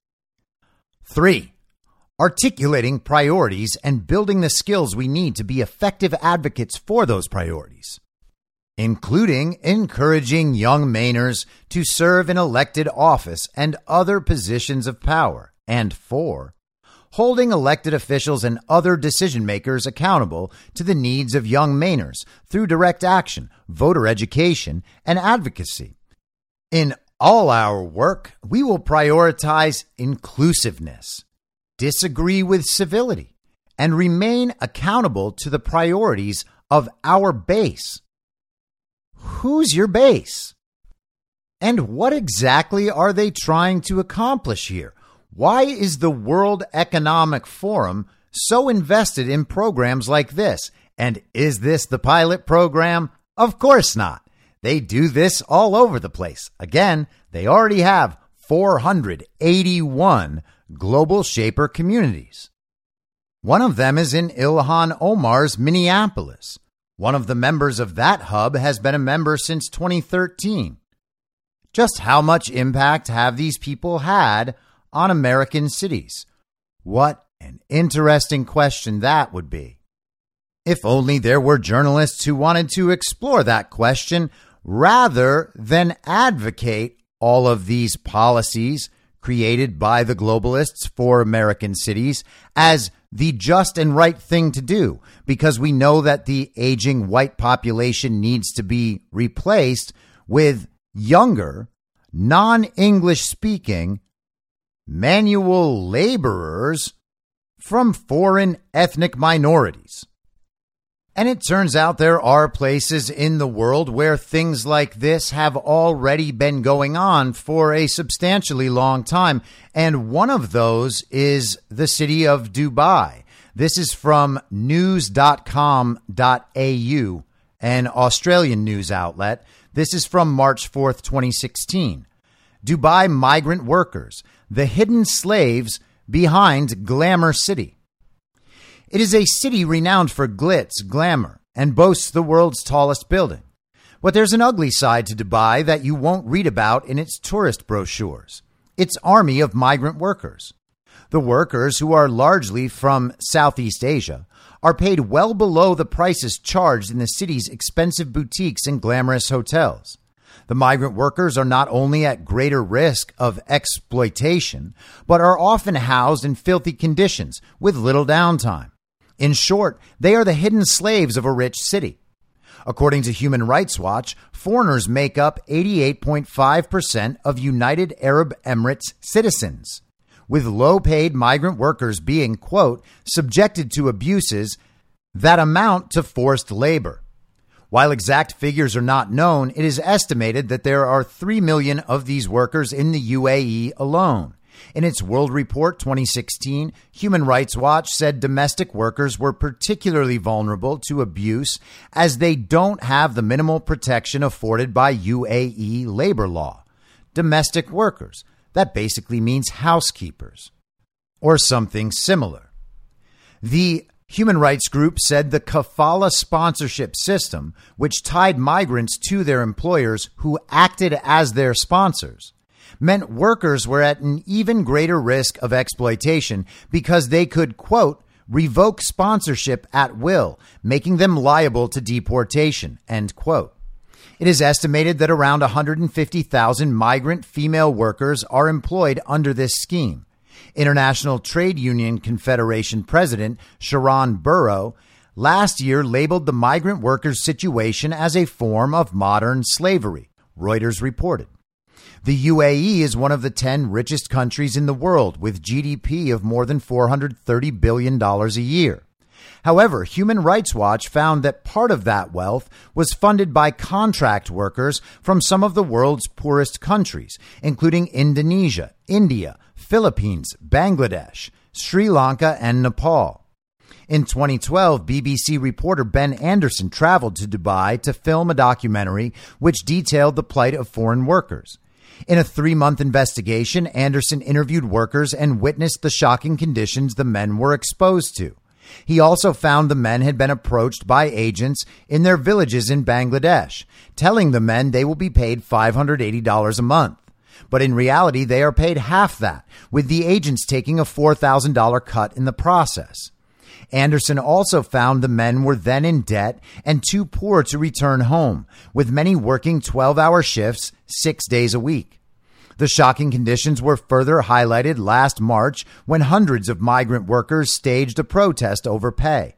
S1: Three, articulating priorities and building the skills we need to be effective advocates for those priorities, including encouraging young Mainers to serve in elected office and other positions of power, and four, holding elected officials and other decision makers accountable to the needs of young Mainers through direct action, voter education, and advocacy. In all our work, we will prioritize inclusiveness disagree with civility, and remain accountable to the priorities of our base. Who's your base? And what exactly are they trying to accomplish here? Why is the World Economic Forum so invested in programs like this? And is this the pilot program? Of course not. They do this all over the place. Again, they already have 481 global shaper communities. One of them is in Ilhan Omar's Minneapolis. One of the members of that hub has been a member since 2013. Just how much impact have these people had on American cities? What an interesting question that would be. If only there were journalists who wanted to explore that question rather than advocate all of these policies created by the globalists for American cities as the just and right thing to do because we know that the aging white population needs to be replaced with younger, non English speaking manual laborers from foreign ethnic minorities. And it turns out there are places in the world where things like this have already been going on for a substantially long time. And one of those is the city of Dubai. This is from news.com.au, an Australian news outlet. This is from March 4th, 2016. Dubai migrant workers, the hidden slaves behind Glamour City. It is a city renowned for glitz, glamour, and boasts the world's tallest building. But there's an ugly side to Dubai that you won't read about in its tourist brochures its army of migrant workers. The workers, who are largely from Southeast Asia, are paid well below the prices charged in the city's expensive boutiques and glamorous hotels. The migrant workers are not only at greater risk of exploitation, but are often housed in filthy conditions with little downtime. In short, they are the hidden slaves of a rich city. According to Human Rights Watch, foreigners make up 88.5% of United Arab Emirates citizens, with low paid migrant workers being, quote, subjected to abuses that amount to forced labor. While exact figures are not known, it is estimated that there are 3 million of these workers in the UAE alone. In its World Report 2016, Human Rights Watch said domestic workers were particularly vulnerable to abuse as they don't have the minimal protection afforded by UAE labor law. Domestic workers. That basically means housekeepers or something similar. The Human rights group said the kafala sponsorship system, which tied migrants to their employers who acted as their sponsors, meant workers were at an even greater risk of exploitation because they could, quote, revoke sponsorship at will, making them liable to deportation, end quote. It is estimated that around 150,000 migrant female workers are employed under this scheme. International Trade Union Confederation President Sharan Burrow last year labeled the migrant workers' situation as a form of modern slavery, Reuters reported. The UAE is one of the 10 richest countries in the world with GDP of more than $430 billion a year. However, Human Rights Watch found that part of that wealth was funded by contract workers from some of the world's poorest countries, including Indonesia, India, Philippines, Bangladesh, Sri Lanka, and Nepal. In 2012, BBC reporter Ben Anderson traveled to Dubai to film a documentary which detailed the plight of foreign workers. In a three month investigation, Anderson interviewed workers and witnessed the shocking conditions the men were exposed to. He also found the men had been approached by agents in their villages in Bangladesh, telling the men they will be paid $580 a month. But in reality, they are paid half that, with the agents taking a $4,000 cut in the process. Anderson also found the men were then in debt and too poor to return home, with many working 12 hour shifts six days a week. The shocking conditions were further highlighted last March when hundreds of migrant workers staged a protest over pay.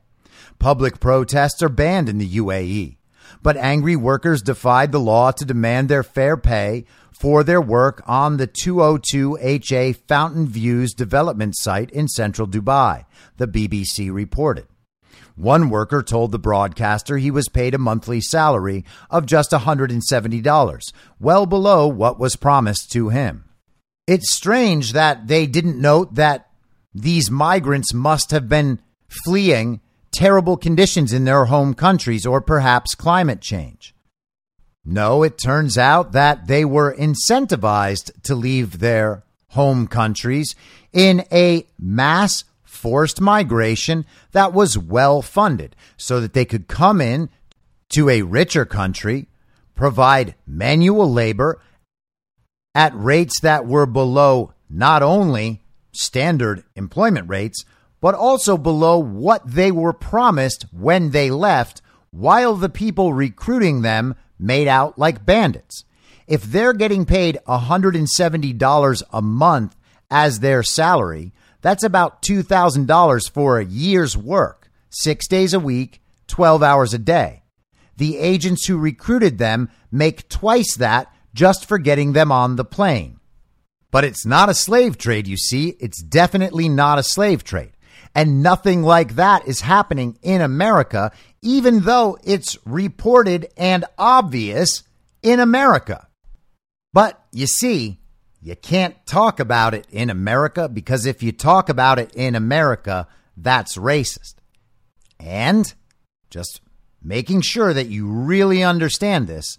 S1: Public protests are banned in the UAE, but angry workers defied the law to demand their fair pay, for their work on the 202 HA Fountain Views development site in central Dubai, the BBC reported. One worker told the broadcaster he was paid a monthly salary of just $170, well below what was promised to him. It's strange that they didn't note that these migrants must have been fleeing terrible conditions in their home countries or perhaps climate change. No, it turns out that they were incentivized to leave their home countries in a mass forced migration that was well funded so that they could come in to a richer country, provide manual labor at rates that were below not only standard employment rates, but also below what they were promised when they left, while the people recruiting them made out like bandits. If they're getting paid $170 a month as their salary, that's about $2,000 for a year's work, six days a week, 12 hours a day. The agents who recruited them make twice that just for getting them on the plane. But it's not a slave trade, you see. It's definitely not a slave trade. And nothing like that is happening in America, even though it's reported and obvious in America. But you see, you can't talk about it in America because if you talk about it in America, that's racist. And just making sure that you really understand this,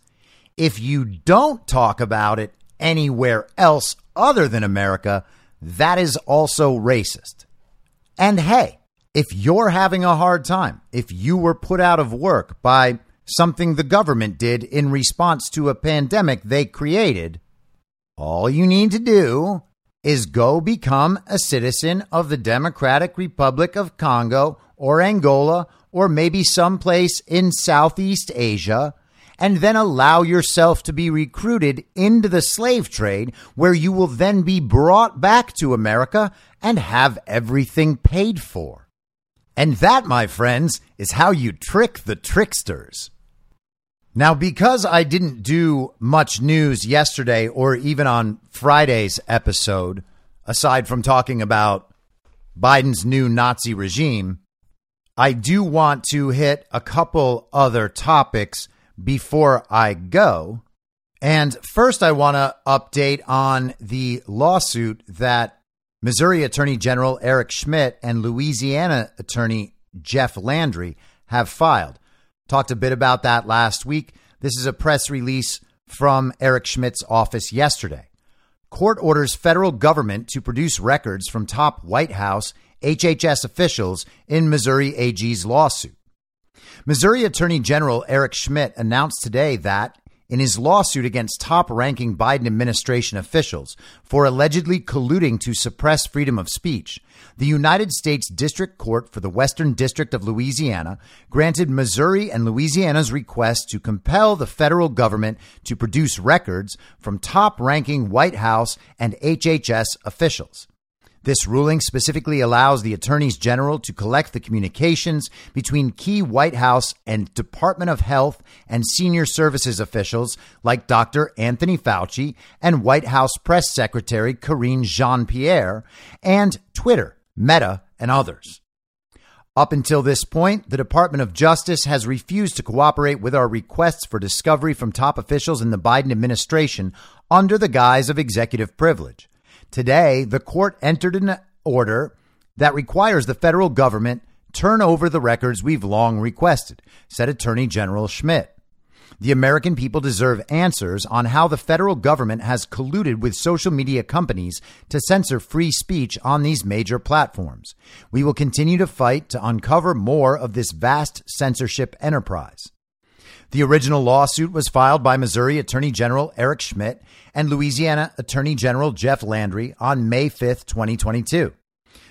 S1: if you don't talk about it anywhere else other than America, that is also racist. And hey, if you're having a hard time, if you were put out of work by something the government did in response to a pandemic they created, all you need to do is go become a citizen of the Democratic Republic of Congo or Angola or maybe someplace in Southeast Asia and then allow yourself to be recruited into the slave trade where you will then be brought back to America and have everything paid for. And that, my friends, is how you trick the tricksters. Now, because I didn't do much news yesterday or even on Friday's episode, aside from talking about Biden's new Nazi regime, I do want to hit a couple other topics before I go. And first, I want to update on the lawsuit that Missouri Attorney General Eric Schmitt and Louisiana Attorney Jeff Landry have filed. Talked a bit about that last week. This is a press release from Eric Schmitt's office yesterday. Court orders federal government to produce records from top White House HHS officials in Missouri AG's lawsuit. Missouri Attorney General Eric Schmitt announced today that in his lawsuit against top ranking Biden administration officials for allegedly colluding to suppress freedom of speech, the United States District Court for the Western District of Louisiana granted Missouri and Louisiana's request to compel the federal government to produce records from top ranking White House and HHS officials. This ruling specifically allows the attorneys general to collect the communications between key White House and Department of Health and senior services officials like Dr. Anthony Fauci and White House Press Secretary Karine Jean Pierre and Twitter, Meta, and others. Up until this point, the Department of Justice has refused to cooperate with our requests for discovery from top officials in the Biden administration under the guise of executive privilege. Today, the court entered an order that requires the federal government turn over the records we've long requested, said Attorney General Schmitt. The American people deserve answers on how the federal government has colluded with social media companies to censor free speech on these major platforms. We will continue to fight to uncover more of this vast censorship enterprise. The original lawsuit was filed by Missouri Attorney General Eric Schmitt and Louisiana Attorney General Jeff Landry on May 5, 2022.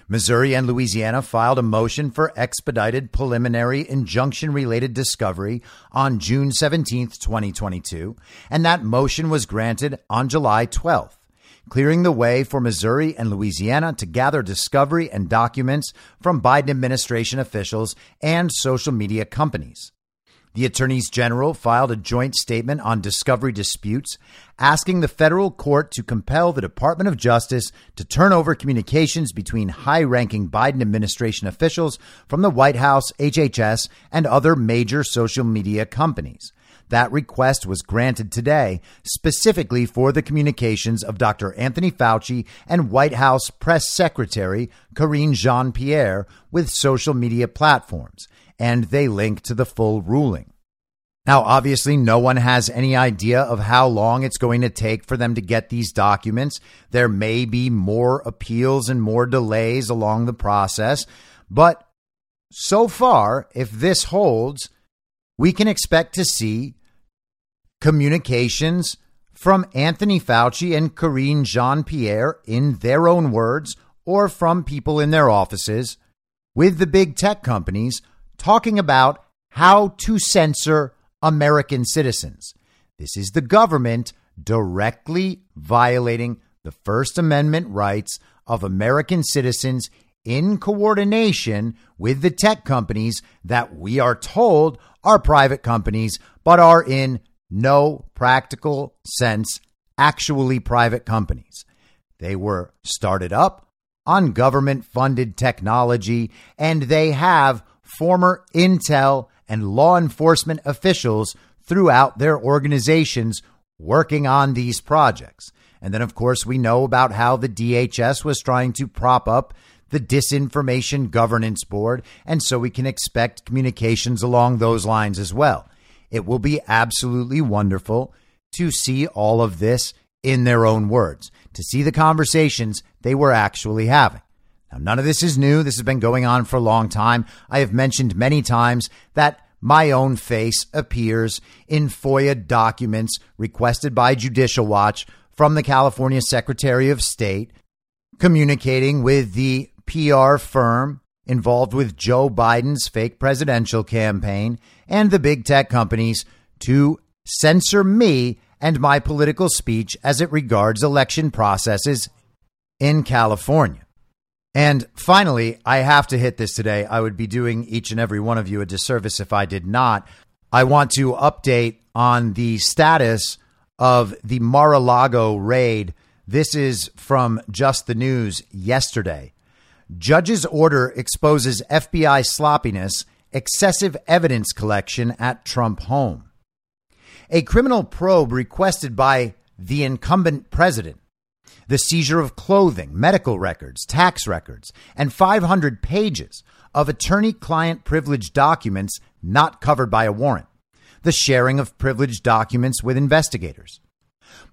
S1: Missouri and Louisiana filed a motion for expedited preliminary injunction related discovery on June 17, 2022, and that motion was granted on July 12th, clearing the way for Missouri and Louisiana to gather discovery and documents from Biden administration officials and social media companies. The attorneys general filed a joint statement on discovery disputes, asking the federal court to compel the Department of Justice to turn over communications between high ranking Biden administration officials from the White House, HHS, and other major social media companies. That request was granted today specifically for the communications of Dr. Anthony Fauci and White House Press Secretary Karine Jean Pierre with social media platforms and they link to the full ruling. Now, obviously, no one has any idea of how long it's going to take for them to get these documents. There may be more appeals and more delays along the process. But so far, if this holds, we can expect to see communications from Anthony Fauci and Karine Jean Pierre in their own words or from people in their offices with the big tech companies talking about how to censor American citizens. This is the government directly violating the First Amendment rights of American citizens in coordination with the tech companies that we are told are private companies, but are in no practical sense actually private companies. They were started up on government funded technology and they have former intel and law enforcement officials throughout their organizations working on these projects. And then, of course, we know about how the DHS was trying to prop up the Disinformation Governance Board. And so we can expect communications along those lines as well. It will be absolutely wonderful to see all of this in their own words, to see the conversations they were actually having. Now, none of this is new. This has been going on for a long time. I have mentioned many times that my own face appears in FOIA documents requested by Judicial Watch from the California Secretary of State, communicating with the PR firm involved with Joe Biden's fake presidential campaign and the big tech companies to censor me and my political speech as it regards election processes in California. And finally, I have to hit this today. I would be doing each and every one of you a disservice if I did not. I want to update on the status of the Mar a Lago raid. This is from Just the News yesterday. Judge's order exposes FBI sloppiness, excessive evidence collection at Trump home. A criminal probe requested by the incumbent president the seizure of clothing, medical records, tax records, and 500 pages of attorney client privilege documents not covered by a warrant, the sharing of privileged documents with investigators.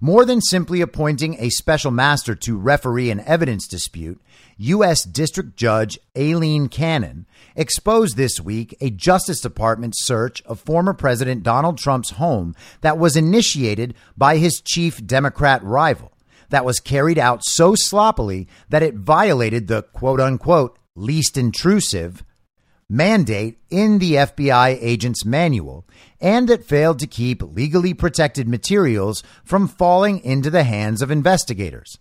S1: More than simply appointing a special master to referee an evidence dispute, U.S. District Judge Aileen Cannon exposed this week a Justice Department search of former President Donald Trump's home that was initiated by his chief Democrat rival that was carried out so sloppily that it violated the quote unquote least intrusive mandate in the FBI agent's manual and that failed to keep legally protected materials from falling into the hands of investigators.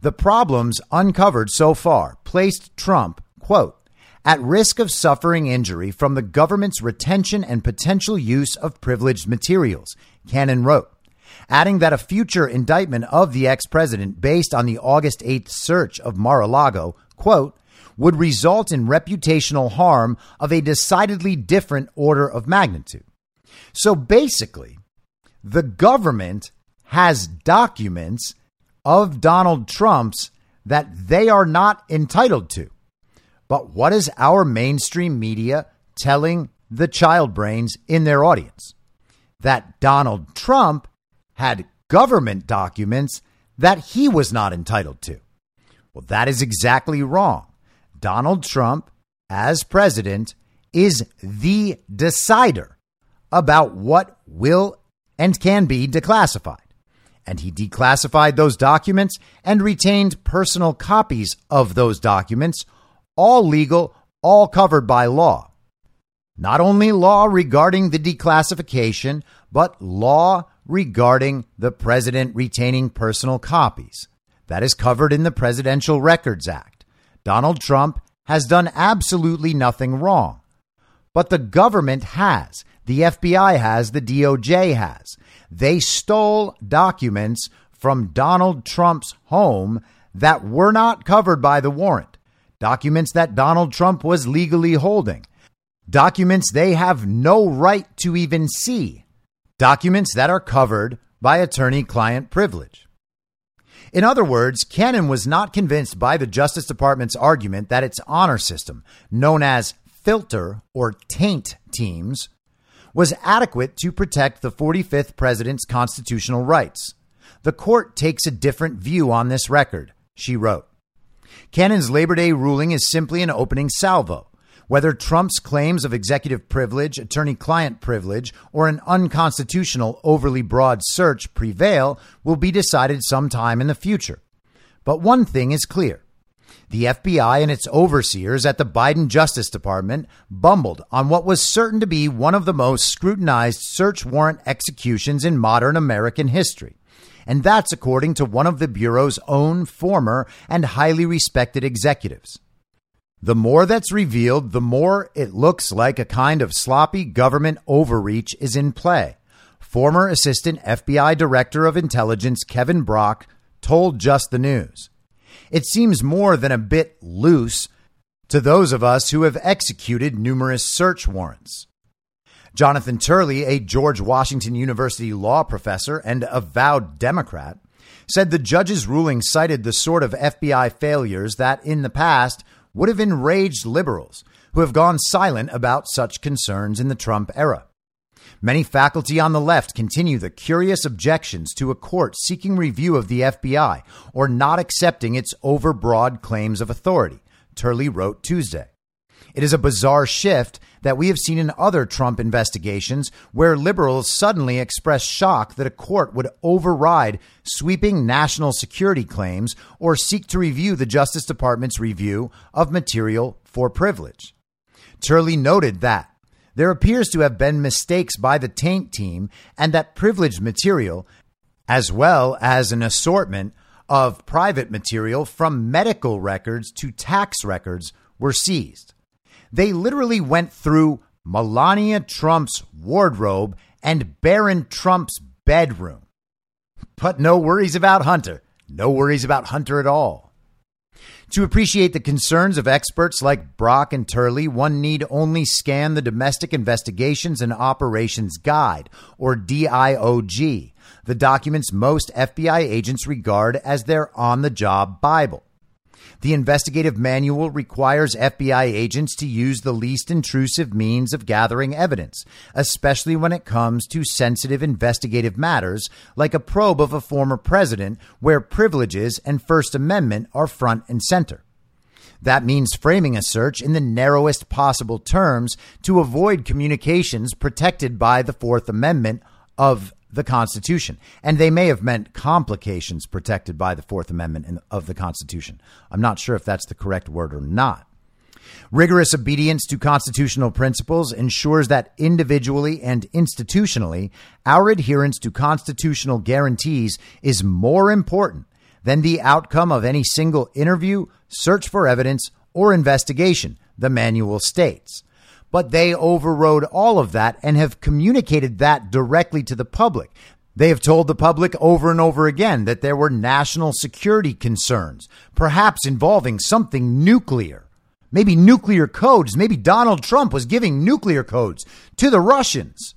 S1: The problems uncovered so far placed Trump, quote, at risk of suffering injury from the government's retention and potential use of privileged materials, Cannon wrote adding that a future indictment of the ex president based on the August 8th search of Mar a Lago, quote, would result in reputational harm of a decidedly different order of magnitude. So basically, the government has documents of Donald Trump's that they are not entitled to. But what is our mainstream media telling the child brains in their audience? That Donald Trump had government documents that he was not entitled to. Well, that is exactly wrong. Donald Trump, as president, is the decider about what will and can be declassified. And he declassified those documents and retained personal copies of those documents, all legal, all covered by law. Not only law regarding the declassification, but law regarding the president retaining personal copies. That is covered in the Presidential Records Act. Donald Trump has done absolutely nothing wrong. but the government has. The FBI has, the DOJ has. They stole documents from Donald Trump's home that were not covered by the warrant, documents that Donald Trump was legally holding, documents they have no right to even see, documents that are covered by attorney client privilege. In other words, Cannon was not convinced by the Justice Department's argument that its honor system, known as filter or taint teams, was adequate to protect the 45th president's constitutional rights. The court takes a different view on this record, she wrote. Cannon's Labor Day ruling is simply an opening salvo. Whether Trump's claims of executive privilege, attorney client privilege, or an unconstitutional, overly broad search prevail will be decided sometime in the future. But one thing is clear the FBI and its overseers at the Biden Justice Department bumbled on what was certain to be one of the most scrutinized search warrant executions in modern American history. And that's according to one of the Bureau's own former and highly respected executives. The more that's revealed, the more it looks like a kind of sloppy government overreach is in play. Former Assistant FBI Director of Intelligence Kevin Brock told Just the News. It seems more than a bit loose to those of us who have executed numerous search warrants. Jonathan Turley, a George Washington University law professor and avowed Democrat, said the judge's ruling cited the sort of FBI failures that in the past would have enraged liberals who have gone silent about such concerns in the Trump era. Many faculty on the left continue the curious objections to a court seeking review of the FBI or not accepting its overbroad claims of authority, Turley wrote Tuesday. It is a bizarre shift that we have seen in other Trump investigations where liberals suddenly express shock that a court would override sweeping national security claims or seek to review the Justice Department's review of material for privilege. Turley noted that there appears to have been mistakes by the taint team and that privileged material, as well as an assortment of private material from medical records to tax records, were seized. They literally went through Melania Trump's wardrobe and Barron Trump's bedroom. But no worries about Hunter. No worries about Hunter at all. To appreciate the concerns of experts like Brock and Turley, one need only scan the Domestic Investigations and Operations Guide, or DIOG, the documents most FBI agents regard as their on the job Bible. The investigative manual requires FBI agents to use the least intrusive means of gathering evidence, especially when it comes to sensitive investigative matters like a probe of a former president where privileges and First Amendment are front and center. That means framing a search in the narrowest possible terms to avoid communications protected by the Fourth Amendment of the Constitution. And they may have meant complications protected by the Fourth Amendment of the Constitution. I'm not sure if that's the correct word or not. Rigorous obedience to constitutional principles ensures that individually and institutionally, our adherence to constitutional guarantees is more important than the outcome of any single interview, search for evidence, or investigation, the manual states but they overrode all of that and have communicated that directly to the public. They have told the public over and over again that there were national security concerns, perhaps involving something nuclear. Maybe nuclear codes. Maybe Donald Trump was giving nuclear codes to the Russians.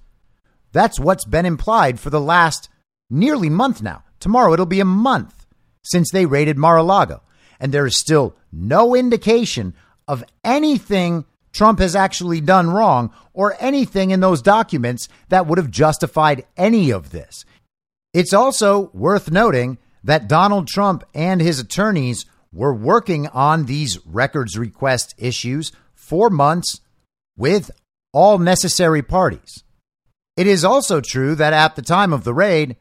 S1: That's what's been implied for the last nearly month now. Tomorrow it'll be a month since they raided Mar a Lago. And there is still no indication of anything Trump has actually done wrong or anything in those documents that would have justified any of this. It's also worth noting that Donald Trump and his attorneys were working on these records request issues for months with all necessary parties. It is also true that at the time of the raid,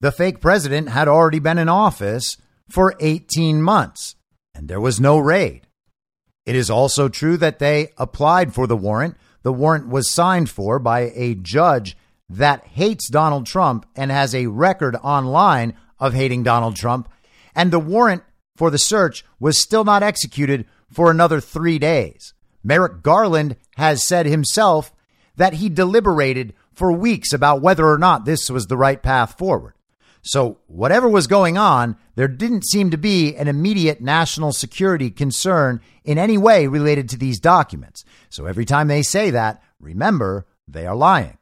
S1: the fake president had already been in office for 18 months and there was no raid. It is also true that they applied for the warrant. The warrant was signed for by a judge that hates Donald Trump and has a record online of hating Donald Trump. And the warrant for the search was still not executed for another three days. Merrick Garland has said himself that he deliberated for weeks about whether or not this was the right path forward. So, whatever was going on, there didn't seem to be an immediate national security concern in any way related to these documents. So, every time they say that, remember, they are lying.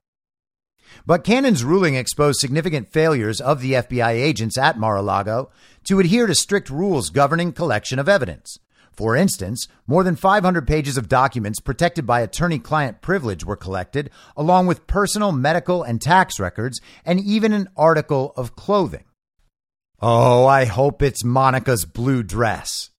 S1: But Cannon's ruling exposed significant failures of the FBI agents at Mar a Lago to adhere to strict rules governing collection of evidence. For instance, more than 500 pages of documents protected by attorney client privilege were collected, along with personal, medical, and tax records, and even an article of clothing. Oh, I hope it's Monica's blue dress.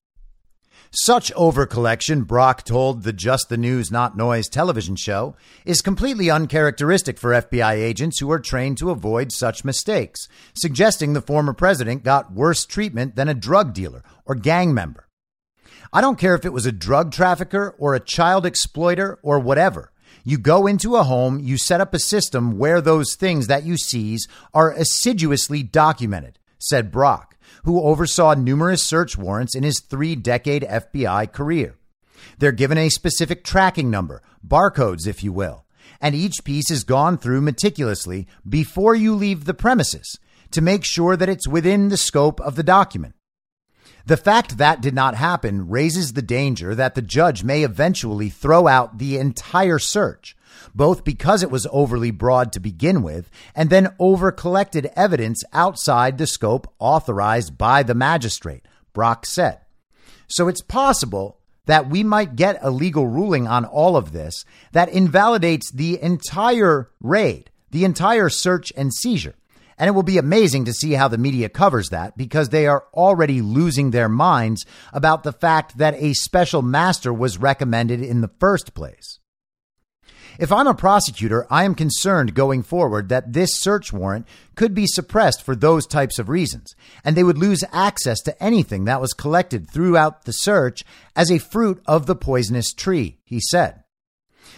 S1: Such overcollection, Brock told the Just the News Not Noise television show, is completely uncharacteristic for FBI agents who are trained to avoid such mistakes, suggesting the former president got worse treatment than a drug dealer or gang member. I don't care if it was a drug trafficker or a child exploiter or whatever. You go into a home, you set up a system where those things that you seize are assiduously documented, said Brock, who oversaw numerous search warrants in his three decade FBI career. They're given a specific tracking number, barcodes, if you will, and each piece is gone through meticulously before you leave the premises to make sure that it's within the scope of the document. The fact that did not happen raises the danger that the judge may eventually throw out the entire search, both because it was overly broad to begin with and then over collected evidence outside the scope authorized by the magistrate, Brock said. So it's possible that we might get a legal ruling on all of this that invalidates the entire raid, the entire search and seizure. And it will be amazing to see how the media covers that because they are already losing their minds about the fact that a special master was recommended in the first place. If I'm a prosecutor, I am concerned going forward that this search warrant could be suppressed for those types of reasons, and they would lose access to anything that was collected throughout the search as a fruit of the poisonous tree, he said.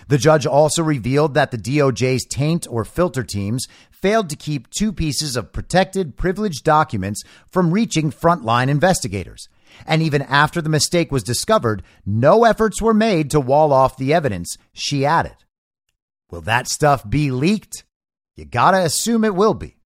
S1: The judge also revealed that the DOJ's taint or filter teams failed to keep two pieces of protected, privileged documents from reaching frontline investigators. And even after the mistake was discovered, no efforts were made to wall off the evidence, she added. Will that stuff be leaked? You gotta assume it will be.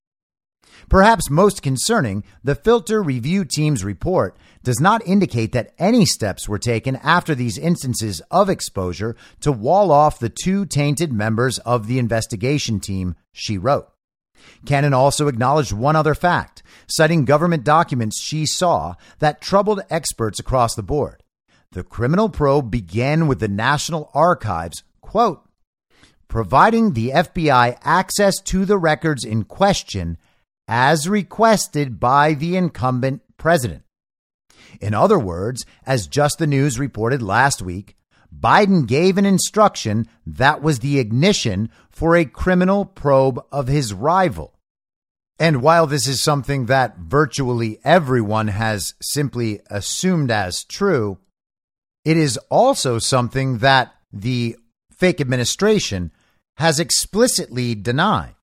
S1: Perhaps most concerning, the filter review team's report does not indicate that any steps were taken after these instances of exposure to wall off the two tainted members of the investigation team, she wrote. Cannon also acknowledged one other fact, citing government documents she saw that troubled experts across the board. The criminal probe began with the National Archives, quote, providing the FBI access to the records in question as requested by the incumbent president. In other words, as Just the News reported last week, Biden gave an instruction that was the ignition for a criminal probe of his rival. And while this is something that virtually everyone has simply assumed as true, it is also something that the fake administration has explicitly denied.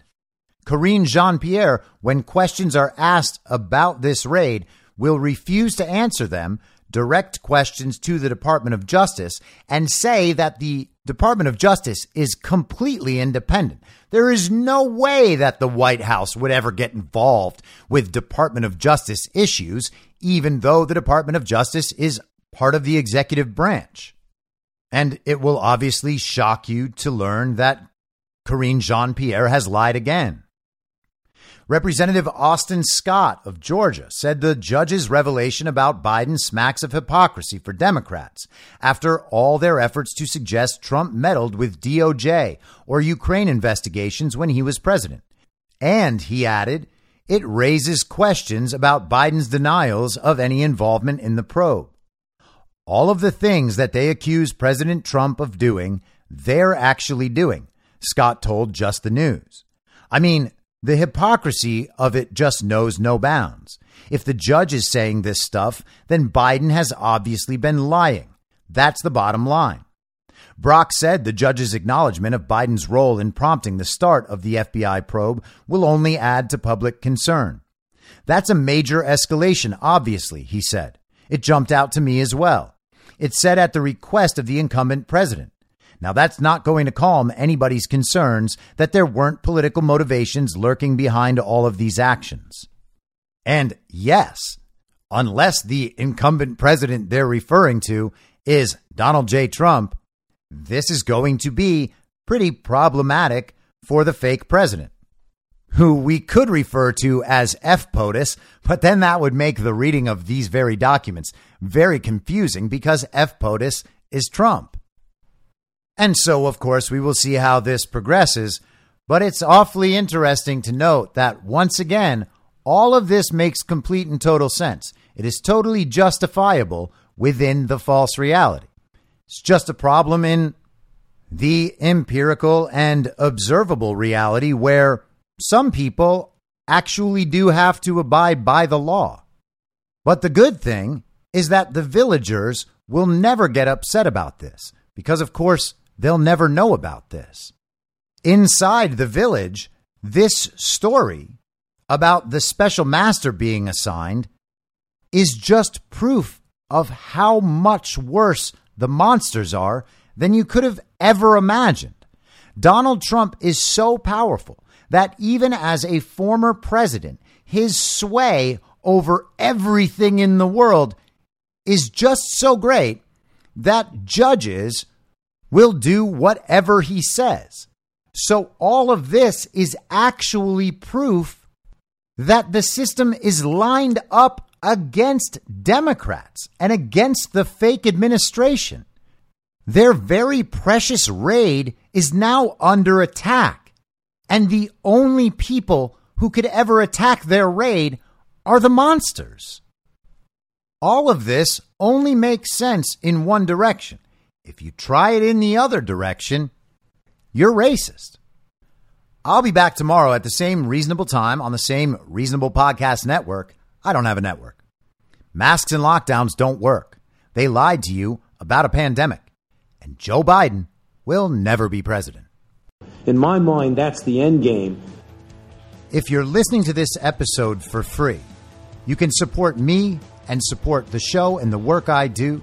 S1: Karine Jean Pierre, when questions are asked about this raid, will refuse to answer them, direct questions to the Department of Justice, and say that the Department of Justice is completely independent. There is no way that the White House would ever get involved with Department of Justice issues, even though the Department of Justice is part of the executive branch. And it will obviously shock you to learn that Karine Jean Pierre has lied again. Representative Austin Scott of Georgia said the judge's revelation about Biden smacks of hypocrisy for Democrats after all their efforts to suggest Trump meddled with DOJ or Ukraine investigations when he was president. And he added, it raises questions about Biden's denials of any involvement in the probe. All of the things that they accuse President Trump of doing, they're actually doing, Scott told Just the News. I mean, the hypocrisy of it just knows no bounds. If the judge is saying this stuff, then Biden has obviously been lying. That's the bottom line. Brock said the judge's acknowledgement of Biden's role in prompting the start of the FBI probe will only add to public concern. That's a major escalation, obviously, he said. It jumped out to me as well. It said at the request of the incumbent president. Now, that's not going to calm anybody's concerns that there weren't political motivations lurking behind all of these actions. And yes, unless the incumbent president they're referring to is Donald J. Trump, this is going to be pretty problematic for the fake president, who we could refer to as F POTUS, but then that would make the reading of these very documents very confusing because F POTUS is Trump. And so, of course, we will see how this progresses. But it's awfully interesting to note that once again, all of this makes complete and total sense. It is totally justifiable within the false reality. It's just a problem in the empirical and observable reality where some people actually do have to abide by the law. But the good thing is that the villagers will never get upset about this because, of course, they'll never know about this. Inside the village, this story about the special master being assigned is just proof of how much worse the monsters are than you could have ever imagined. Donald Trump is so powerful that even as a former president, his sway over everything in the world is just so great that judges will do whatever he says. So, all of this is actually proof that the system is lined up against Democrats and against the fake administration. Their very precious raid is now under attack. And the only people who could ever attack their raid are the monsters. All of this only makes sense in one direction. If you try it in the other direction, you're racist. I'll be back tomorrow at the same reasonable time on the same reasonable podcast network. I don't have a network. Masks and lockdowns don't work. They lied to you about a pandemic. And Joe Biden will never be president.
S8: In my mind, that's the end game.
S1: If you're listening to this episode for free, you can support me and support the show and the work I do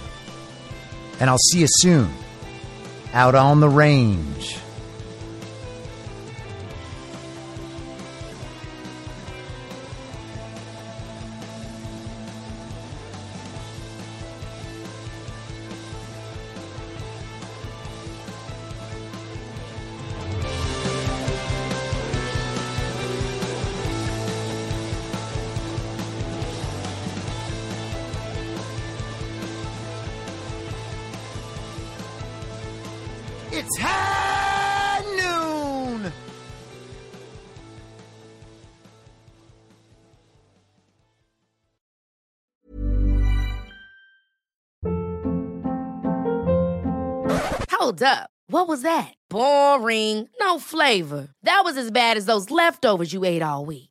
S1: And I'll see you soon out on the range. It's high noon.
S9: Hold up. What was that? Boring. No flavor. That was as bad as those leftovers you ate all week.